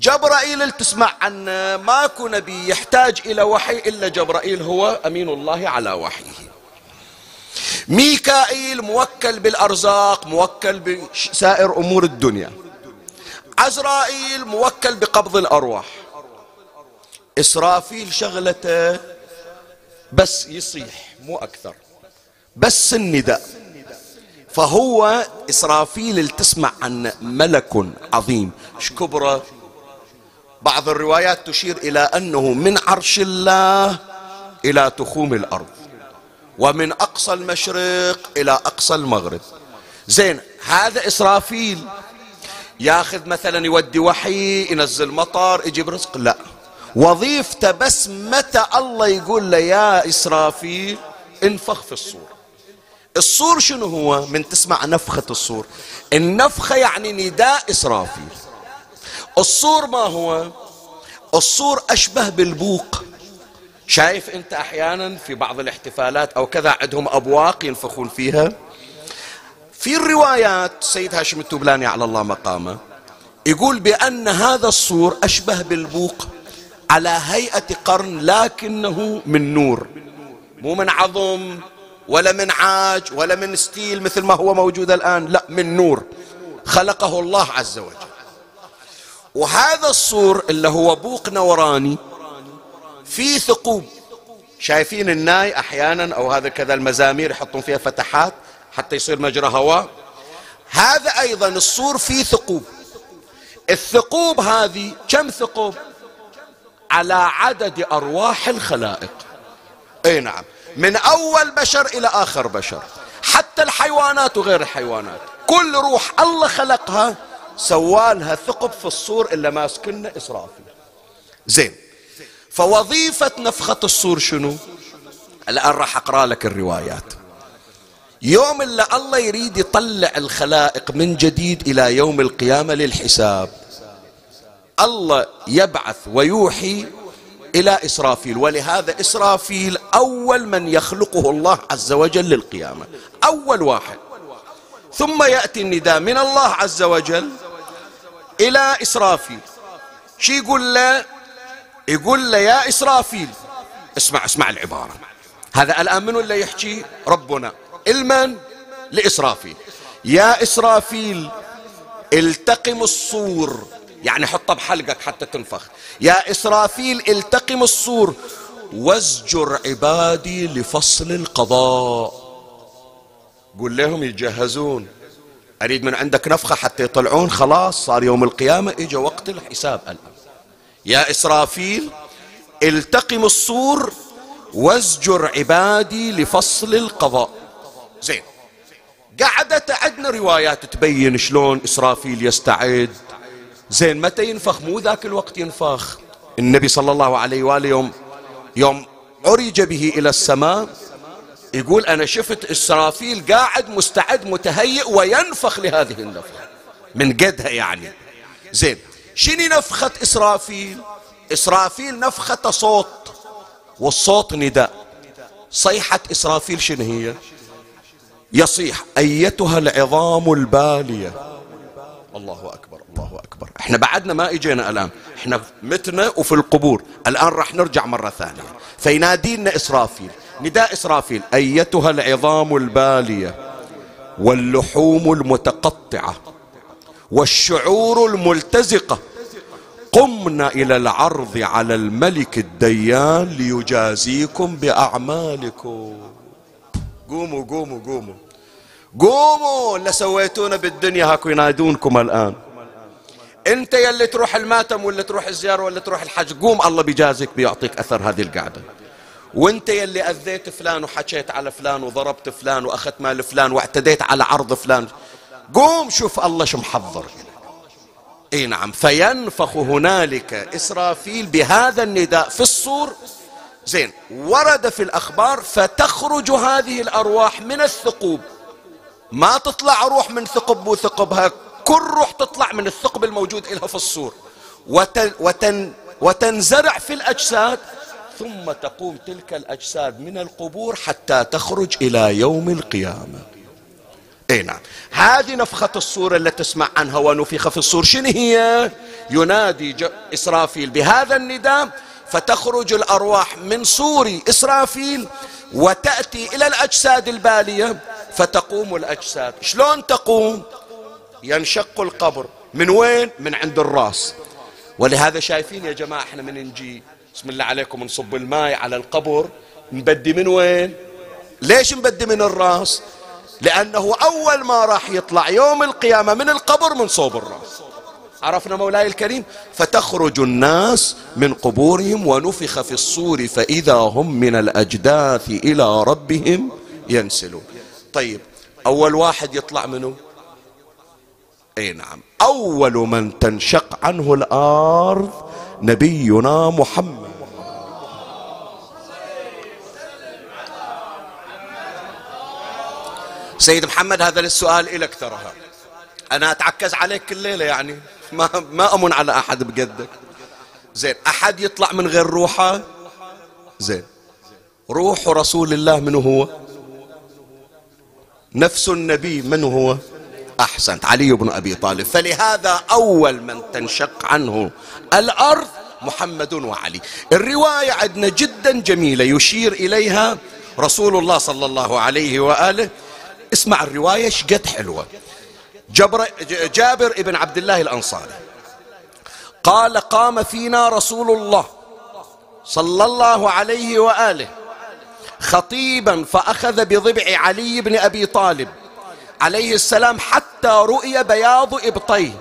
Speaker 1: جبرائيل تسمع عنه ماكو نبي يحتاج إلى وحي إلا جبرائيل هو أمين الله على وحيه. ميكائيل موكل بالأرزاق موكل بسائر أمور الدنيا. عزرائيل موكل بقبض الأرواح. إسرافيل شغلته بس يصيح مو أكثر. بس النداء. فهو إسرافيل تسمع عن ملك عظيم. إيش كبره بعض الروايات تشير إلى أنه من عرش الله إلى تخوم الأرض ومن أقصى المشرق إلى أقصى المغرب. زين هذا إسرافيل ياخذ مثلا يودي وحي ينزل مطر يجيب رزق؟ لا. وظيفته بس متى الله يقول له يا إسرافيل انفخ في الصور. الصور شنو هو؟ من تسمع نفخة الصور. النفخة يعني نداء إسرافيل. الصور ما هو؟ الصور أشبه بالبوق. شايف أنت أحيانا في بعض الاحتفالات أو كذا عندهم أبواق ينفخون فيها؟ في الروايات سيد هاشم التبلاني على الله مقامه يقول بأن هذا الصور أشبه بالبوق على هيئة قرن لكنه من نور. مو من عظم ولا من عاج ولا من ستيل مثل ما هو موجود الآن لا من نور. خلقه الله عز وجل. وهذا الصور اللي هو بوق نوراني في ثقوب. شايفين الناي أحيانا أو هذا كذا المزامير يحطون فيها فتحات حتى يصير مجرى هواء. هذا أيضا الصور فيه ثقوب. الثقوب هذه كم ثقوب؟ على عدد أرواح الخلائق. إي نعم. من أول بشر إلى آخر بشر. حتى الحيوانات وغير الحيوانات. كل روح الله خلقها سوالها ثقب في الصور اللي ماسكنا إسرافيل. زين. فوظيفة نفخة الصور شنو؟ الآن راح أقرأ لك الروايات. يوم اللي الله يريد يطلع الخلائق من جديد إلى يوم القيامة للحساب. الله يبعث ويوحي إلى إسرافيل ولهذا إسرافيل أول من يخلقه الله عز وجل للقيامة أول واحد. ثم يأتي النداء من الله عز وجل إلى إسرافيل. شي يقول له؟ يقول له يا إسرافيل اسمع اسمع العبارة. هذا الآن منو اللي يحكي؟ ربنا. المن؟ لإسرافيل. يا إسرافيل التقم الصور. يعني حطها بحلقك حتى تنفخ. يا إسرافيل التقم الصور وازجر عبادي لفصل القضاء. قول لهم يجهزون. أريد من عندك نفخة حتى يطلعون. خلاص صار يوم القيامة. إجا وقت الحساب الآن. يا إسرافيل التقم الصور وازجر عبادي لفصل القضاء. زين. قعدت عندنا روايات تبين شلون إسرافيل يستعد زين متى ينفخ؟ مو ذاك الوقت ينفخ. النبي صلى الله عليه وآله يوم يوم عرج به إلى السماء يقول أنا شفت إسرافيل قاعد مستعد متهيئ وينفخ لهذه النفخة. من قدها يعني. زين شنو نفخة إسرافيل؟ إسرافيل نفخة صوت والصوت نداء. صيحة إسرافيل شنو هي؟ يصيح أيتها العظام البالية. الله أكبر. أكبر. إحنا بعدنا ما إجينا الآن. إحنا متنا وفي القبور. الآن راح نرجع مرة ثانية. فينادينا إسرافيل. نداء إسرافيل. أيتها العظام البالية واللحوم المتقطعة والشعور الملتزقة. قمنا إلى العرض على الملك الديان ليجازيكم بأعمالكم. قوموا قوموا قوموا. قوموا. اللي سويتونا بالدنيا هاكو ينادونكم الآن. انت يلي تروح الماتم ولا تروح الزيارة ولا تروح الحج قوم الله بيجازيك بيعطيك أثر هذه القعدة. وانت يلي أذيت فلان وحكيت على فلان وضربت فلان وأخذت مال فلان واعتديت على عرض فلان. قوم شوف الله شو محضر. إي نعم. فينفخ هنالك إسرافيل بهذا النداء في الصور. زين ورد في الأخبار فتخرج هذه الأرواح من الثقوب. ما تطلع روح من ثقب وثقبها كل روح تطلع من الثقب الموجود لها في الصور. وتن وتن وتنزرع في الأجساد ثم تقوم تلك الأجساد من القبور حتى تخرج إلى يوم القيامة. إي نعم. هذه نفخة الصور التي تسمع عنها ونفخ في الصور. شنو هي؟ ينادي إسرافيل بهذا النداء فتخرج الأرواح من صور إسرافيل وتأتي إلى الأجساد البالية فتقوم الأجساد. شلون تقوم؟ ينشق القبر من وين؟ من عند الراس. ولهذا شايفين يا جماعة إحنا من نجي بسم الله عليكم نصب الماء على القبر نبدي من وين؟ ليش نبدي من الراس؟ لأنه أول ما راح يطلع يوم القيامة من القبر من صوب الراس. عرفنا مولاي الكريم؟ فتخرج الناس من قبورهم ونفخ في الصور فإذا هم من الأجداث إلى ربهم ينسلون. طيب أول واحد يطلع منه؟ اي نعم. أول من تنشق عنه الأرض نبينا محمد. سيد محمد هذا السؤال إلك ترى. أنا أتعكز عليك كل ليلة يعني. ما, ما أمن على أحد بقدك. زين أحد يطلع من غير روحه؟ زين. روح رسول الله من هو؟ نفس النبي من هو؟ أحسنت. علي بن أبي طالب. فلهذا أول من تنشق عنه الأرض محمد وعلي. الرواية عندنا جدا جميلة. يشير إليها رسول الله صلى الله عليه وآله. اسمع الرواية شقد حلوة. جبر جابر ابن عبد الله الأنصاري قال قام فينا رسول الله صلى الله عليه وآله خطيبا فأخذ بضبع علي بن أبي طالب. عليه السلام حتى رؤي بياض إبطيه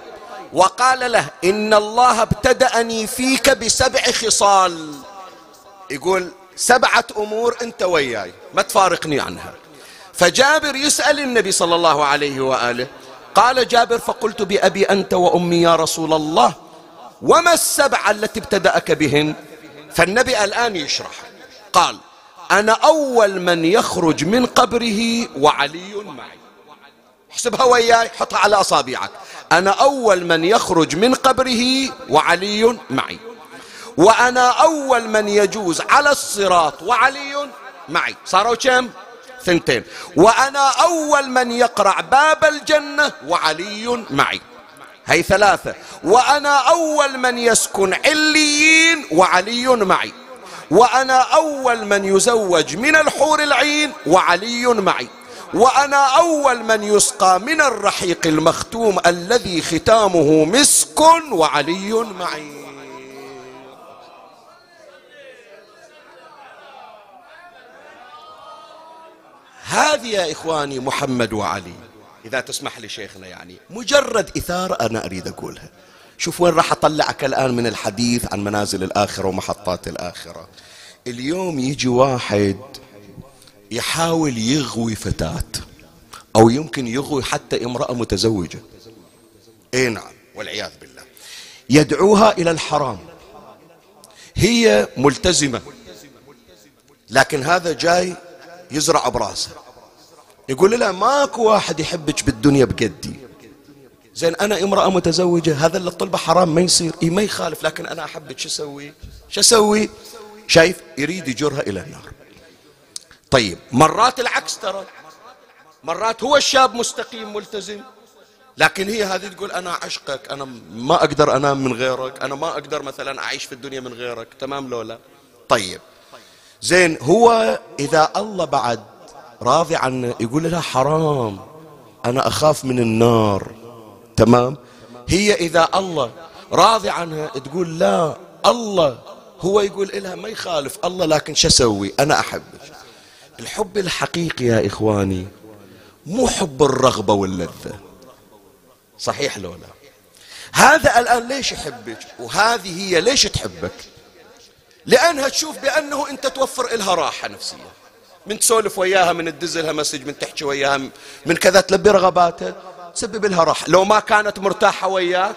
Speaker 1: وقال له إن الله ابتدأني فيك بسبع خصال. يقول سبعة أمور أنت وياي ما تفارقني عنها. فجابر يسأل النبي صلى الله عليه وآله قال جابر فقلت بأبي أنت وأمي يا رسول الله وما السبعة التي ابتدأك بهن؟ فالنبي الآن يشرح. قال أنا أول من يخرج من قبره وعلي معي. احسبها وياي حطها على أصابعك. أنا أول من يخرج من قبره وعلي معي. وأنا أول من يجوز على الصراط وعلي معي. صاروا كم؟ ثنتين. وأنا أول من يقرع باب الجنة وعلي معي. هي ثلاثة. وأنا أول من يسكن عليين وعلي معي. وأنا أول من يزوج من الحور العين وعلي معي. وأنا أول من يسقى من الرحيق المختوم الذي ختامه مسك وعلي معي هذه يا إخواني محمد وعلي. إذا تسمح لي شيخنا يعني. مجرد إثارة أنا أريد أقولها. شوف وين راح أطلعك الآن من الحديث عن منازل الآخرة ومحطات الآخرة. اليوم يجي واحد يحاول يغوي فتاة أو يمكن يغوي حتى امرأة متزوجة. إي نعم والعياذ بالله. يدعوها إلى الحرام. هي ملتزمة لكن هذا جاي يزرع براسه يقول لها ماكو واحد يحبك بالدنيا بقدي. زين أنا امرأة متزوجة هذا اللي طلبه حرام ما يصير. إي ما يخالف لكن أنا أحبك شو أسوي؟ شو أسوي؟ شايف يريد يجرها إلى النار. طيب مرات العكس ترى. مرات هو الشاب مستقيم ملتزم لكن هي هذه تقول أنا عشقك أنا ما أقدر أنام من غيرك أنا ما أقدر مثلا أعيش في الدنيا من غيرك تمام لولا طيب زين هو إذا الله بعد راضي عنه يقول لها حرام أنا أخاف من النار تمام؟ هي إذا الله راضي عنها تقول لا الله هو يقول لها ما يخالف الله لكن شو أسوي؟ أنا أحبك. الحب الحقيقي يا إخواني مو حب الرغبة واللذة. صحيح لو لا؟ هذا الآن ليش يحبك وهذه هي ليش تحبك؟ لأنها تشوف بأنه أنت توفر لها راحة نفسية. من تسولف وياها من تدز لها مسج من تحكي وياها من كذا تلبي رغباتها تسبب لها راحة. لو ما كانت مرتاحة وياك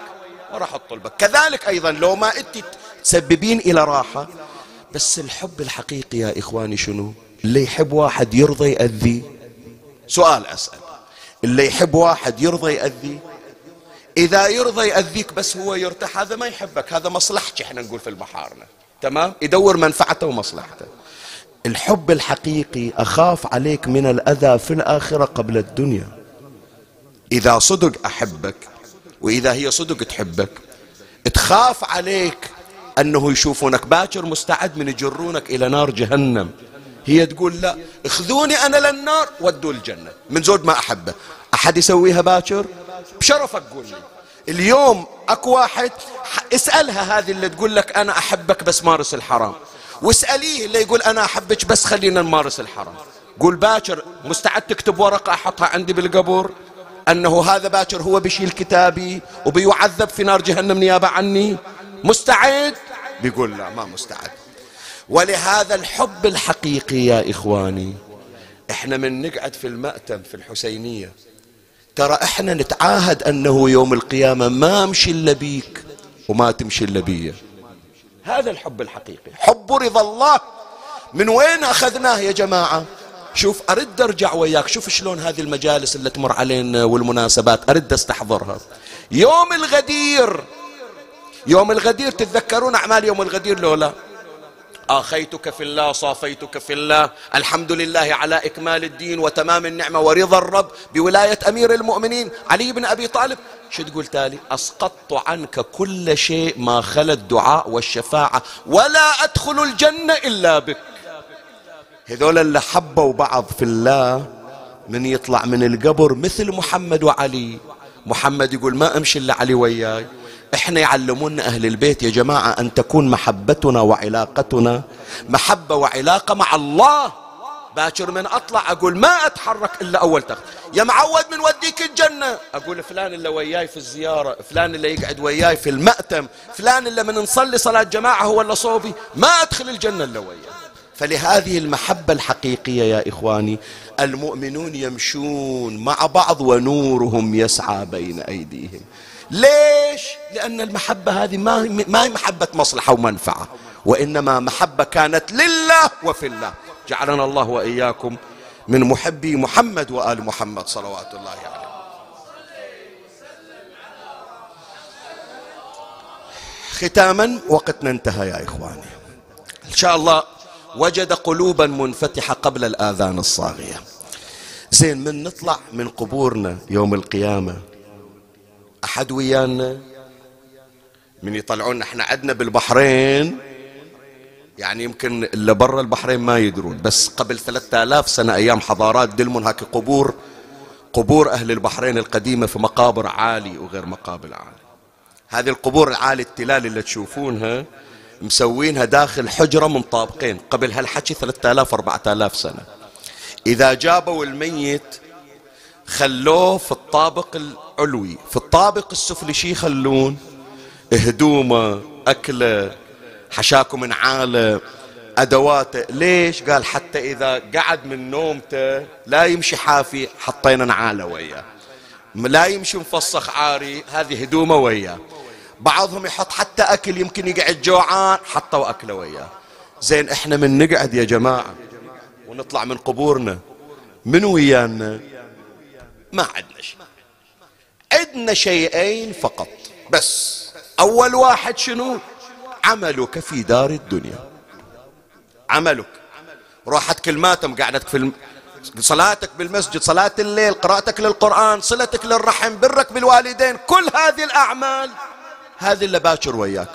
Speaker 1: ما راح تطلبك. كذلك أيضا لو ما أنت تسببين إلى راحة. بس الحب الحقيقي يا إخواني شنو؟ اللي يحب واحد يرضى يأذي. سؤال أسأل. اللي يحب واحد يرضى يأذي. إذا يرضى يأذيك بس هو يرتاح هذا ما يحبك هذا مصلحتك إحنا نقول في المحارنة تمام؟ يدور منفعته ومصلحته. الحب الحقيقي أخاف عليك من الأذى في الآخرة قبل الدنيا. إذا صدق أحبك وإذا هي صدق تحبك تخاف عليك أنه يشوفونك باكر مستعد من يجرونك إلى نار جهنم. هي تقول لا اخذوني أنا للنار ودوا الجنة. من زود ما أحبه. أحد يسويها باكر؟ بشرفك قول لي. اليوم أكو واحد اسألها هذه اللي تقول لك أنا أحبك بس مارس الحرام. واسأليه اللي يقول أنا أحبك بس خلينا نمارس الحرام. قول باكر مستعد تكتب ورقة أحطها عندي بالقبر أنه هذا باكر هو بيشيل كتابي وبيعذب في نار جهنم نيابة عني؟ مستعد؟ بيقول لا ما مستعد. ولهذا الحب الحقيقي يا إخواني إحنا من نقعد في المأتم في الحسينية. ترى إحنا نتعاهد أنه يوم القيامة ما أمشي إلا بيك وما تمشي إلا بي هذا الحب الحقيقي. حب رضا الله. من وين أخذناه يا جماعة؟ شوف ارد أرجع وياك. شوف شلون هذه المجالس اللي تمر علينا والمناسبات ارد أستحضرها. يوم الغدير. يوم الغدير تتذكرون أعمال يوم الغدير لولا؟ آخيتك في الله صافيتك في الله. الحمد لله على إكمال الدين وتمام النعمة ورضا الرب بولاية أمير المؤمنين. علي بن أبي طالب شو تقول تالي؟ أسقطت عنك كل شيء ما خلا الدعاء والشفاعة ولا أدخل الجنة إلا بك. هذول اللي حبوا بعض في الله من يطلع من القبر مثل محمد وعلي. محمد يقول ما أمشي إلا علي وياي. إحنا يعلمونا أهل البيت يا جماعة أن تكون محبتنا وعلاقتنا محبة وعلاقة مع الله. باكر من أطلع أقول ما أتحرك إلا أول تخت. يا معود من وديك الجنة. أقول فلان اللي وياي في الزيارة فلان اللي يقعد وياي في المأتم فلان اللي من نصلي صلاة جماعة هو اللي صوبي. ما أدخل الجنة إلا وياي. فلهذه المحبة الحقيقية يا إخواني المؤمنون يمشون مع بعض ونورهم يسعى بين أيديهم. ليش؟ لأن المحبة هذه ما ما هي محبة مصلحة ومنفعة وإنما محبة كانت لله وفي الله. جعلنا الله وإياكم من محبي محمد وآل محمد صلوات الله عليه. ختاما وقتنا انتهى يا إخواني. إن شاء الله وجد قلوبا منفتحة قبل الآذان الصاغية. زين من نطلع من قبورنا يوم القيامة أحد ويانا؟ من يطلعون إحنا عدنا بالبحرين. يعني يمكن اللي برا البحرين ما يدرون بس قبل ثلاثة آلاف سنة أيام حضارات دلمون هاك قبور قبور أهل البحرين القديمة في مقابر عالي وغير مقابر عالي. هذه القبور العالي التلال اللي تشوفونها مسوينها داخل حجرة من طابقين قبل هالحكي ثلاثة آلاف أربعة آلاف سنة. إذا جابوا الميت خلوه في الطابق العلوي. في الطابق السفلي شي يخلون؟ هدومه أكله حشاكم من عالة أدواته. ليش؟ قال حتى إذا قعد من نومته لا يمشي حافي حطينا نعالة وياه. لا يمشي مفصخ عاري هذه هدومه وياه. بعضهم يحط حتى أكل يمكن يقعد جوعان حطوا أكله وياه. زين إحنا من نقعد يا جماعة ونطلع من قبورنا. من ويانا؟ ما عندنا شيء. عندنا شيئين فقط. بس أول واحد شنو؟ عملك في دار الدنيا. عملك. روحت كلماتهم قعدتك في الم... صلاتك بالمسجد صلاة الليل قراءتك للقرآن صلتك للرحم برك بالوالدين كل هذه الأعمال هذه اللي باكر وياك.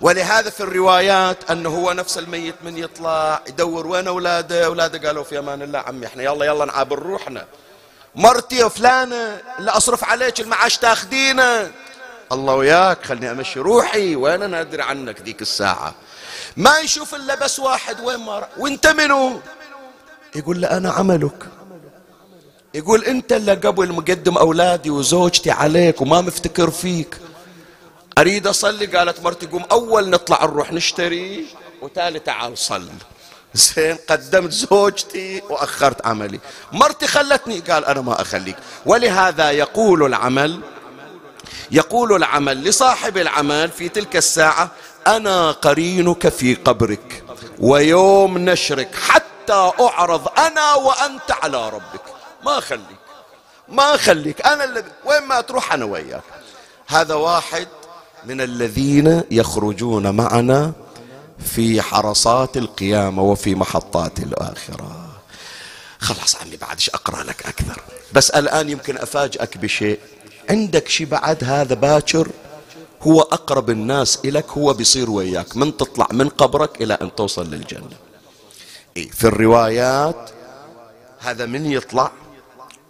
Speaker 1: ولهذا في الروايات أنه هو نفس الميت من يطلع يدور وين أولاده أولاده قالوا في أمان الله عمي إحنا يلا يلا نعابر روحنا. مرتي فلانة اللي أصرف عليك المعاش تاخدينه. الله وياك خلني أمشي روحي وين أنا أدري عنك ذيك الساعة؟ ما يشوف إلا بس واحد وين ما وأنت منو؟ يقول له أنا عملك. يقول أنت اللي قبل مقدم أولادي وزوجتي عليك وما مفتكر فيك. أريد أصلي؟ قالت مرتي قوم أول نطلع نروح نشتري وتالي تعال صل زين قدمت زوجتي وأخرت عملي. مرتي خلتني قال أنا ما أخليك. ولهذا يقول العمل يقول العمل لصاحب العمل في تلك الساعة أنا قرينك في قبرك ويوم نشرك حتى أعرض أنا وأنت على ربك. ما أخليك ما أخليك. أنا اللي وين ما تروح أنا وياك. هذا واحد من الذين يخرجون معنا في حرصات القيامة وفي محطات الآخرة. خلاص عمي بعد أقرأ لك أكثر؟ بس الآن يمكن أفاجئك بشيء. عندك شيء بعد هذا باكر؟ هو أقرب الناس إليك هو بيصير وياك. من تطلع من قبرك إلى أن توصل للجنة. إيه في الروايات هذا من يطلع؟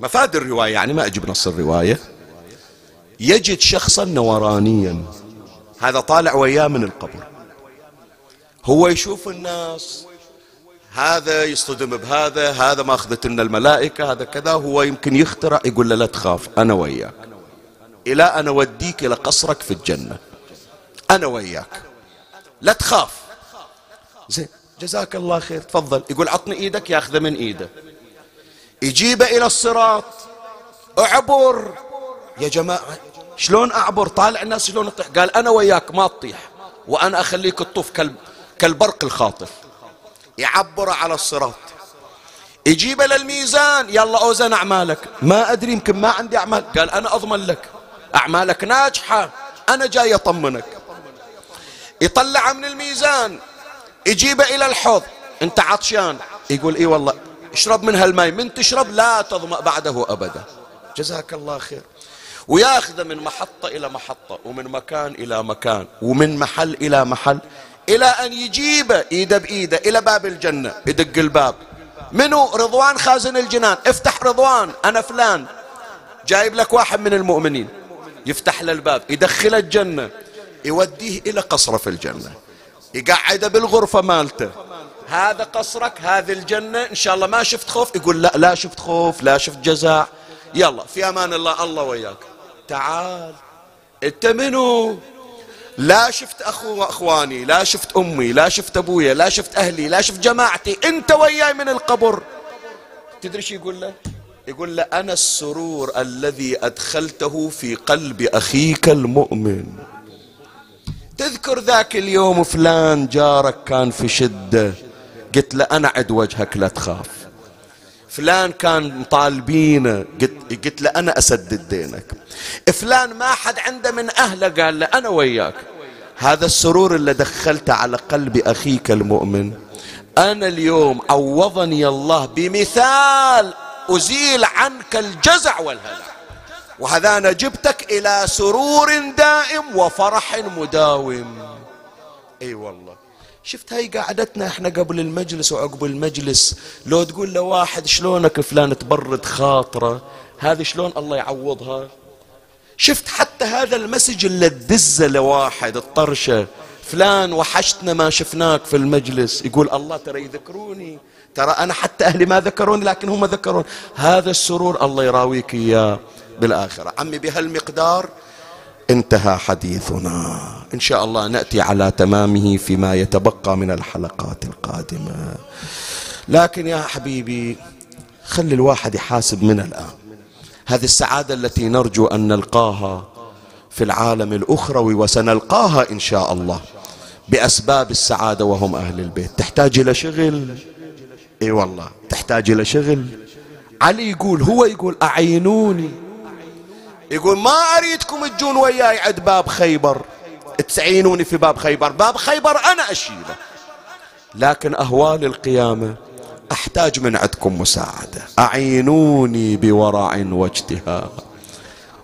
Speaker 1: مفاد الرواية يعني ما أجيب نص الرواية. يجد شخصا نورانيا. هذا طالع وياه من القبر. هو يشوف الناس هذا يصطدم بهذا هذا ما أخذت لنا الملائكة هذا كذا هو يمكن يخترع يقول له لا تخاف أنا وياك. إلى أنا أوديك إلى قصرك في الجنة. أنا وياك. لا تخاف. زين جزاك الله خير تفضل. يقول عطني إيدك ياخذه من إيده. يجيبه إلى الصراط. أعبر. يا جماعة شلون أعبر؟ طالع الناس شلون تطيح؟ قال أنا وياك ما تطيح. وأنا أخليك تطوف كالبرق الخاطف. يعبر على الصراط. يجيب للميزان يلا أوزن أعمالك. ما أدري يمكن ما عندي أعمال. قال أنا أضمن لك. أعمالك ناجحة. أنا جاي أطمنك. يطلع من الميزان. يجيبه إلى الحوض. أنت عطشان. يقول إي والله اشرب من هالماء من تشرب لا تظمأ بعده أبدا. جزاك الله خير. وياخذه من محطة إلى محطة ومن مكان إلى مكان ومن محل إلى محل. إلى أن يجيبه إيده بإيده إلى باب الجنة يدق الباب. منو؟ رضوان خازن الجنان. افتح رضوان أنا فلان. جايب لك واحد من المؤمنين. يفتح له الباب يدخله الجنة يوديه إلى قصرة في الجنة. يقعده بالغرفة مالته. هذا قصرك هذه الجنة إن شاء الله ما شفت خوف؟ يقول لا لا شفت خوف لا شفت جزاء. يلا في أمان الله الله وياك. تعال. أنت منو؟ لا شفت أخو أخواني لا شفت أمي لا شفت أبويا لا شفت أهلي لا شفت جماعتي أنت وياي من القبر. تدري شو يقول له؟ يقول له أنا السرور الذي أدخلته في قلب أخيك المؤمن. تذكر ذاك اليوم فلان جارك كان في شدة. قلت له أنا عد وجهك لا تخاف. فلان كان طالبينه قلت, قلت له أنا أسدد دينك. فلان ما حد عنده من أهله قال له أنا وياك. هذا السرور اللي دخلته على قلب أخيك المؤمن. أنا اليوم عوضني الله بمثال أزيل عنك الجزع والهلع وهذا أنا جبتك إلى سرور دائم وفرح مداوم. أي أيوة والله. شفت هاي قعدتنا إحنا قبل المجلس وعقب المجلس؟ لو تقول لواحد شلونك فلان تبرد خاطرة هذه شلون الله يعوضها؟ شفت حتى هذا المسج اللي تدزه لواحد الطرشة. فلان وحشتنا ما شفناك في المجلس. يقول الله ترى يذكروني. ترى أنا حتى أهلي ما ذكروني لكن هم ذكرون هذا السرور الله يراويك إياه بالآخرة. عمي بهالمقدار انتهى حديثنا. إن شاء الله نأتي على تمامه فيما يتبقى من الحلقات القادمة. لكن يا حبيبي خلي الواحد يحاسب من الآن. هذه السعادة التي نرجو أن نلقاها في العالم الأخروي وسنلقاها إن شاء الله بأسباب السعادة وهم أهل البيت. تحتاج إلى شغل؟ إي والله. تحتاج إلى شغل؟ علي يقول هو يقول أعينوني. يقول ما أريدكم تجون وياي عند باب خيبر؟ تسعينوني في باب خيبر. باب خيبر أنا أشيله. لكن أهوال القيامة أحتاج من عندكم مساعدة. أعينوني بورع واجتهاد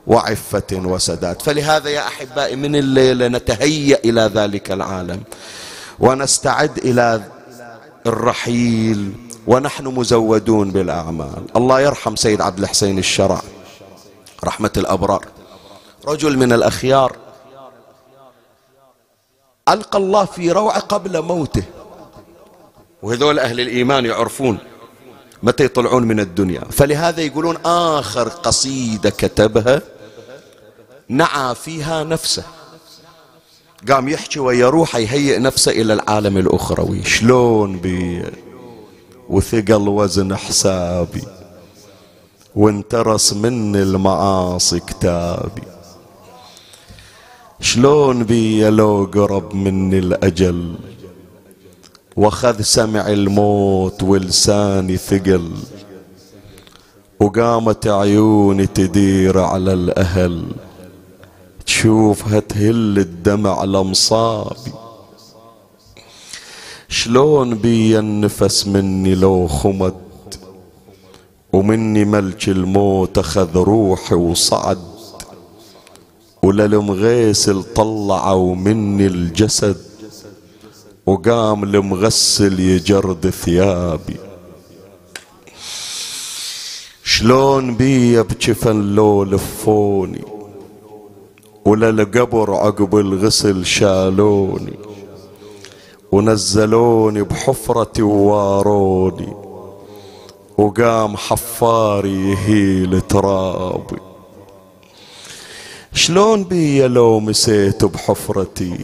Speaker 1: وعفة وسداد. فلهذا يا أحبائي من الليلة نتهيأ إلى ذلك العالم ونستعد إلى الرحيل ونحن مزودون بالأعمال. الله يرحم سيد عبد الحسين الشرع. رحمة الأبرار. رجل من الأخيار. ألقى الله في روعة قبل موته. وهذول أهل الإيمان يعرفون متى يطلعون من الدنيا. فلهذا يقولون آخر قصيدة كتبها نعى فيها نفسه. قام يحكي ويا روحه يهيئ نفسه إلى العالم الأخروي. شلون بي؟ وثقل وزن حسابي وانترس مني المعاصي كتابي. شلون بي لو قرب مني الأجل؟ وخذ سمع الموت ولساني ثقل وقامت عيوني تدير على الأهل. تشوفها تهل الدمع لمصابي شلون بي النفس مني لو خمد ومني ملك الموت أخذ روحي وصعد. وللمغيسل طلعوا مني الجسد. وقام المغسل يجرد ثيابي. شلون بي بجفن لو لفوني وللقبر عقب الغسل شالوني ونزلوني بحفرتي وواروني وقام حفاري يهيل ترابي. شلون بي لو مسيت بحفرتي؟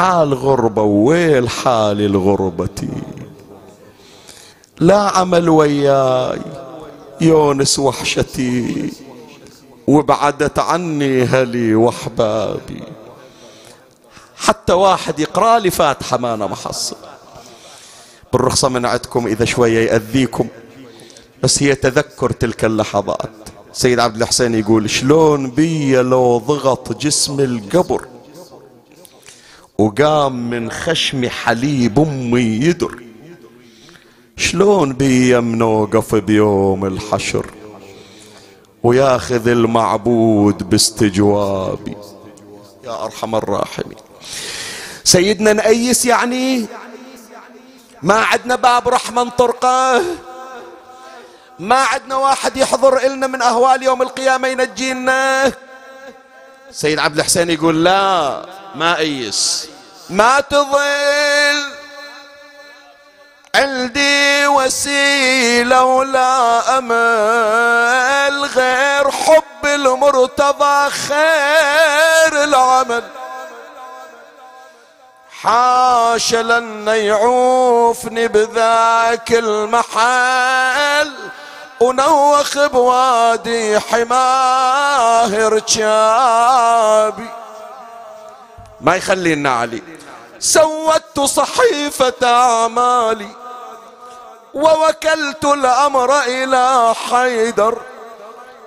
Speaker 1: حال غربة ويل حالي لغربتي لا عمل وياي يونس وحشتي وبعدت عني هلي وأحبابي. حتى واحد يقرأ لي فاتحة ما أنا محصل. بالرخصة من عندكم إذا شوية يأذيكم. بس هي تذكر تلك اللحظات. سيد عبد الحسين يقول شلون بي لو ضغط جسم القبر؟ وقام من خشم حليب أمي يدر. شلون بيم نوقف بيوم الحشر؟ وياخذ المعبود باستجوابي. يا أرحم الراحمين. سيدنا نأيس يعني ما عندنا باب رحمة طرقة. ما عندنا واحد يحضر إلنا من أهوال يوم القيامة ينجينا. سيد عبد الحسين يقول لا. ما أيس. ما تظل عندي وسيلة ولا أمل غير حب المرتضى خير العمل. حاش لن يعوفني بذاك المحل ونوخ بوادي حماه رجابي ما يخلينا علي. سودت صحيفة أعمالي ووكلت الأمر إلى حيدر.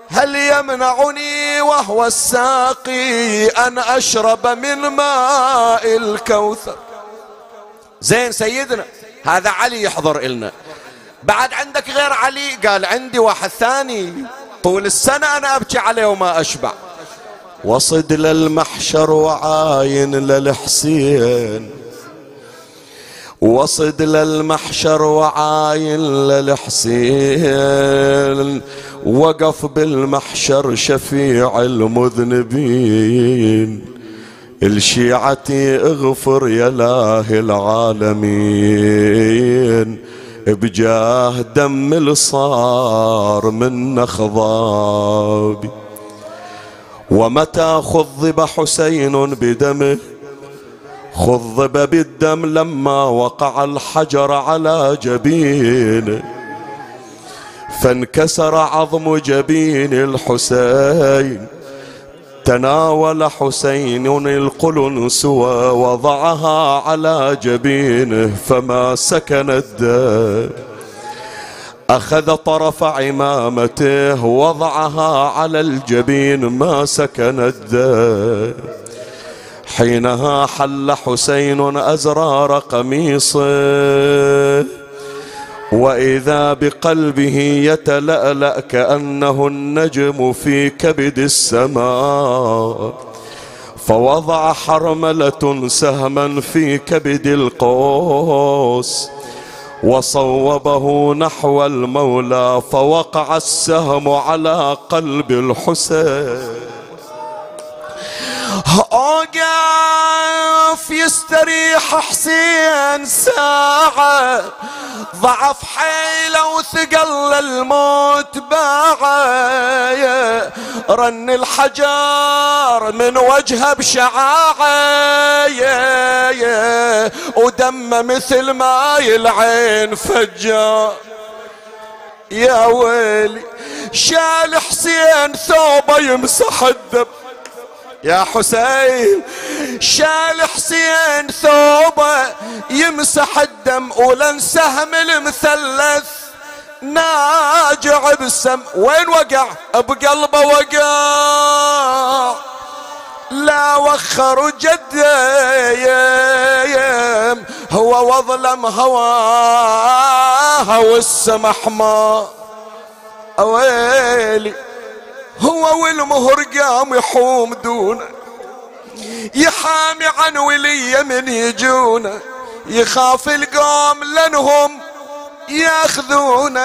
Speaker 1: هل يمنعني وهو الساقي أن أشرب من ماء الكوثر؟ زين سيدنا هذا علي يحضر إلنا. بعد عندك غير علي؟ قال عندي واحد ثاني. طول السنة أنا أبكي عليه وما أشبع. وصد للمحشر وعاين للحسين. وصد للمحشر وعاين للحسين. وقف بالمحشر شفيع المذنبين. الشيعتي اغفر يا الله العالمين. بجاه دم الصار من خضابي ومتى خضب حسين بدمه خضب بالدم لما وقع الحجر على جبينه فانكسر عظم جبين الحسين. تناول حسين القلنس ووضعها على جبينه فما سكن الدم. أخذ طرف عمامته وضعها على الجبين ما سكن الدم حينها حل حسين أزرار قميصه. وإذا بقلبه يتلألأ كأنه النجم في كبد السماء. فوضع حرملة سهما في كبد القوس. وصوبه نحو المولى فوقع السهم على قلب الحسين. اوقف يستريح حسين ساعة ضعف حيلة وثقل الموت باعة. رن الحجار من وجهه بشعاعة ودم مثل ماي العين فجار يا ويلي شال حسين ثوبه يمسح الدم. يا حسين شال حسين ثوبه يمسح الدم ولن سهم المثلث ناجع بالسم وين وقع؟ بقلبه وقع. لا وخر جد هو وظلم هواها والسمح ما. ويلي هو والمهر قام يحوم دونه يحامي عن ولي من يجونه يخاف القوم لانهم ياخذونه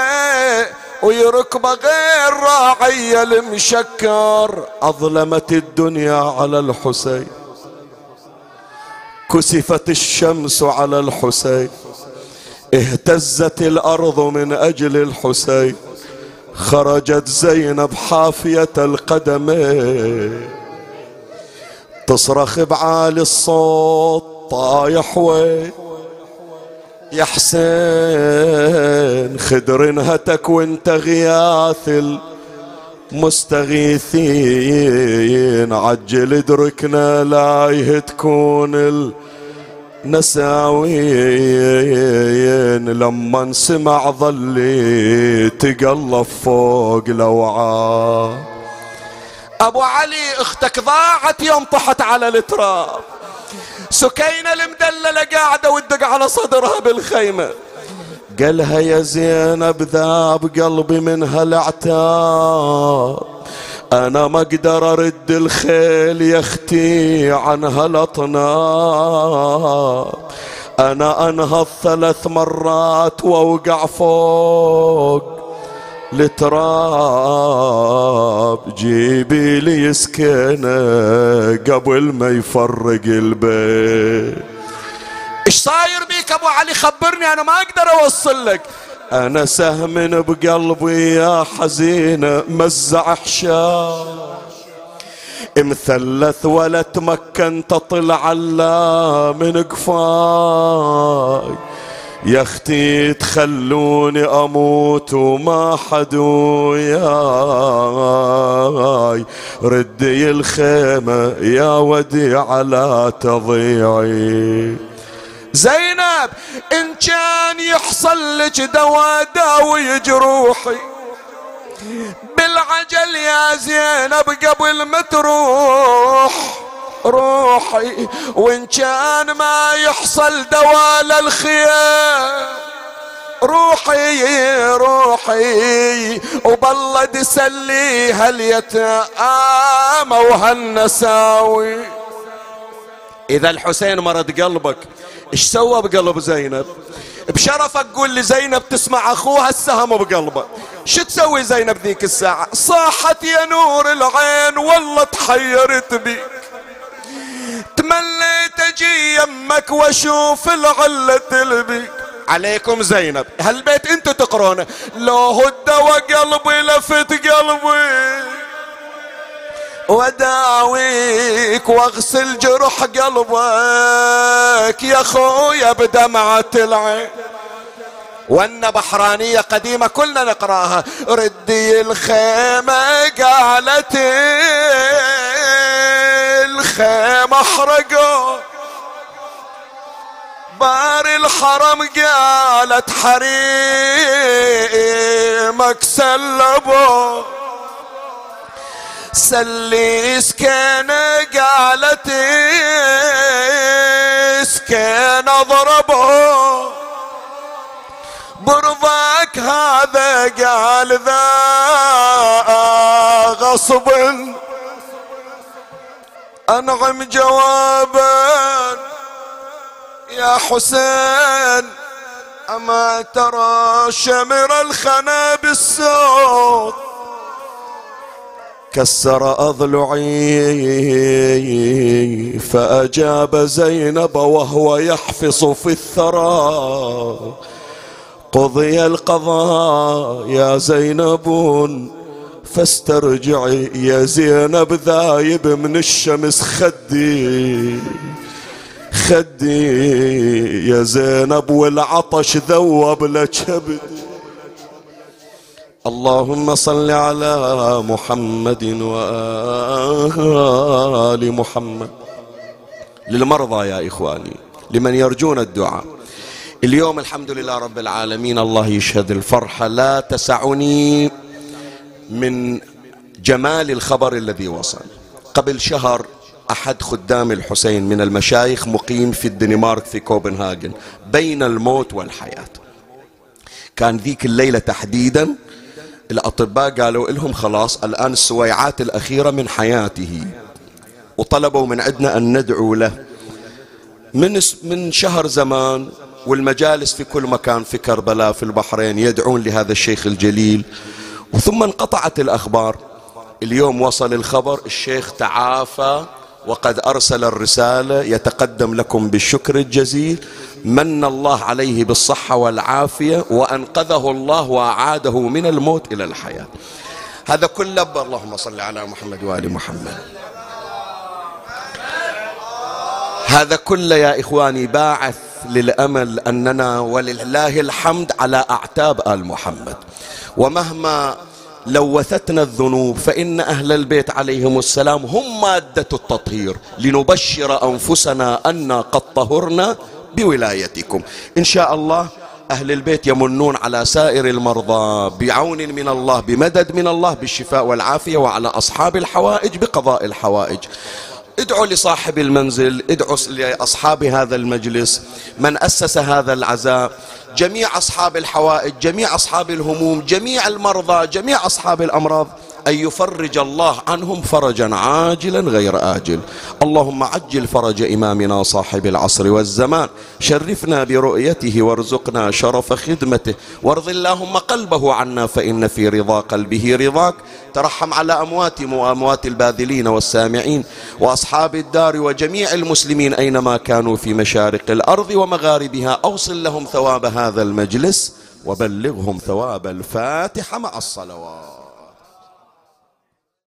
Speaker 1: ويركب غير راعي المشكر. أظلمت الدنيا على الحسين كسفت الشمس على الحسين اهتزت الأرض من أجل الحسين. خرجت زينب حافية القدمين تصرخ بعالي الصوت طايح وين يا حسين خدر انهتك وانت غياث المستغيثين. عجل ادركنا لا تكون ال نساوين لما سمع ظلي تقلب فوق لوعاه أبو علي أختك ضاعت يوم طحت على التراب. سكينة المدللة قاعدة وتدق على صدرها بالخيمة. قالها يا زينب ذاب قلبي من هالعتاب أنا ما أقدر أرد الخيل يا أختي عن هالاطناب أنا أنهض ثلاث مرات وأوقع فوق التراب جيبي لي سكينة قبل ما يفرق البيت. إيش صاير بيك أبو علي؟ خبرني أنا ما أقدر أوصل لك. أنا سهم بقلبي يا حزينة مزع حشاش مثلث ولا تمكن تطلع إلا من قفاي يا أختي تخلوني أموت وما حد وياي. ردي الخيمة يا وديعة لا تضيعي. زينب إن كان يحصل لك دوا داوي جروحي بالعجل يا زينب قبل ما تروح روحي. وإن كان ما يحصل دوا للخيام روحي روحي. وبالله تسلي هاليتامى وهالنساوي. إذا الحسين مرض قلبك إيش سوى بقلب زينب؟ بشرفك قول لي زينب تسمع أخوها السهم بقلبه. شو تسوي زينب ذيك الساعة؟ صاحت يا نور العين والله تحيرت بيك. تمليت أجي يمك وأشوف العلة البيك. عليكم زينب. هالبيت انتو تقرونه. لو هدى وقلبي لفت قلبي. وداويك واغسل جرح قلبك يا خويا بدمعة العين. وان بحرانية قديمة كلنا نقراها. ردي الخيمة قالت الخيمة احرقوا بار الحرم قالت حريمك سلبوا سلي سكينة قالت سكينة ضربوا برضاك هذا قال ذا غصب. أنعم جوابا يا حسين. أما ترى شمر الخنا بالصوت. كسر أضلعي فأجاب زينب وهو يحفص في الثرى. قضي القضاء يا زينب فاسترجعي يا زينب ذايب من الشمس. خدي خدي يا زينب والعطش ذوب لكبد اللهم صل على محمد وآل محمد. للمرضى يا إخواني لمن يرجون الدعاء. اليوم الحمد لله رب العالمين الله يشهد الفرحة لا تسعني من جمال الخبر الذي وصل. قبل شهر أحد خدام الحسين من المشايخ مقيم في الدنمارك في كوبنهاجن بين الموت والحياة. كان ذيك الليلة تحديدا الأطباء قالوا لهم خلاص الآن السويعات الأخيرة من حياته. وطلبوا من عندنا أن ندعو له. من من شهر زمان والمجالس في كل مكان في كربلاء في البحرين يدعون لهذا الشيخ الجليل. وثم انقطعت الأخبار. اليوم وصل الخبر الشيخ تعافى وقد أرسل الرسالة يتقدم لكم بالشكر الجزيل من الله عليه بالصحة والعافية وأنقذه الله وأعاده من الموت إلى الحياة. هذا كله اللهم صل على محمد وآل محمد. هذا كله يا إخواني باعث للأمل أننا ولله الحمد على أعتاب آل محمد. ومهما لوثتنا الذنوب فإن أهل البيت عليهم السلام هم مادة التطهير لنبشر أنفسنا أن قد طهرنا بولايتكم. إن شاء الله أهل البيت يمنون على سائر المرضى بعون من الله بمدد من الله بالشفاء والعافية وعلى أصحاب الحوائج بقضاء الحوائج. ادعوا لصاحب المنزل ادعوا لأصحاب هذا المجلس من أسس هذا العزاء جميع أصحاب الحوائج جميع أصحاب الهموم جميع المرضى جميع أصحاب الأمراض. أن يفرج الله عنهم فرجا عاجلا غير آجل. اللهم عجل فرج إمامنا صاحب العصر والزمان. شرفنا برؤيته وارزقنا شرف خدمته. وارض اللهم قلبه عنا فإن في رضا قلبه رضاك. ترحم على أمواتهم وأموات الباذلين والسامعين وأصحاب الدار وجميع المسلمين أينما كانوا في مشارق الأرض ومغاربها. أوصل لهم ثواب هذا المجلس وبلغهم ثواب الفاتحة مع الصلوات.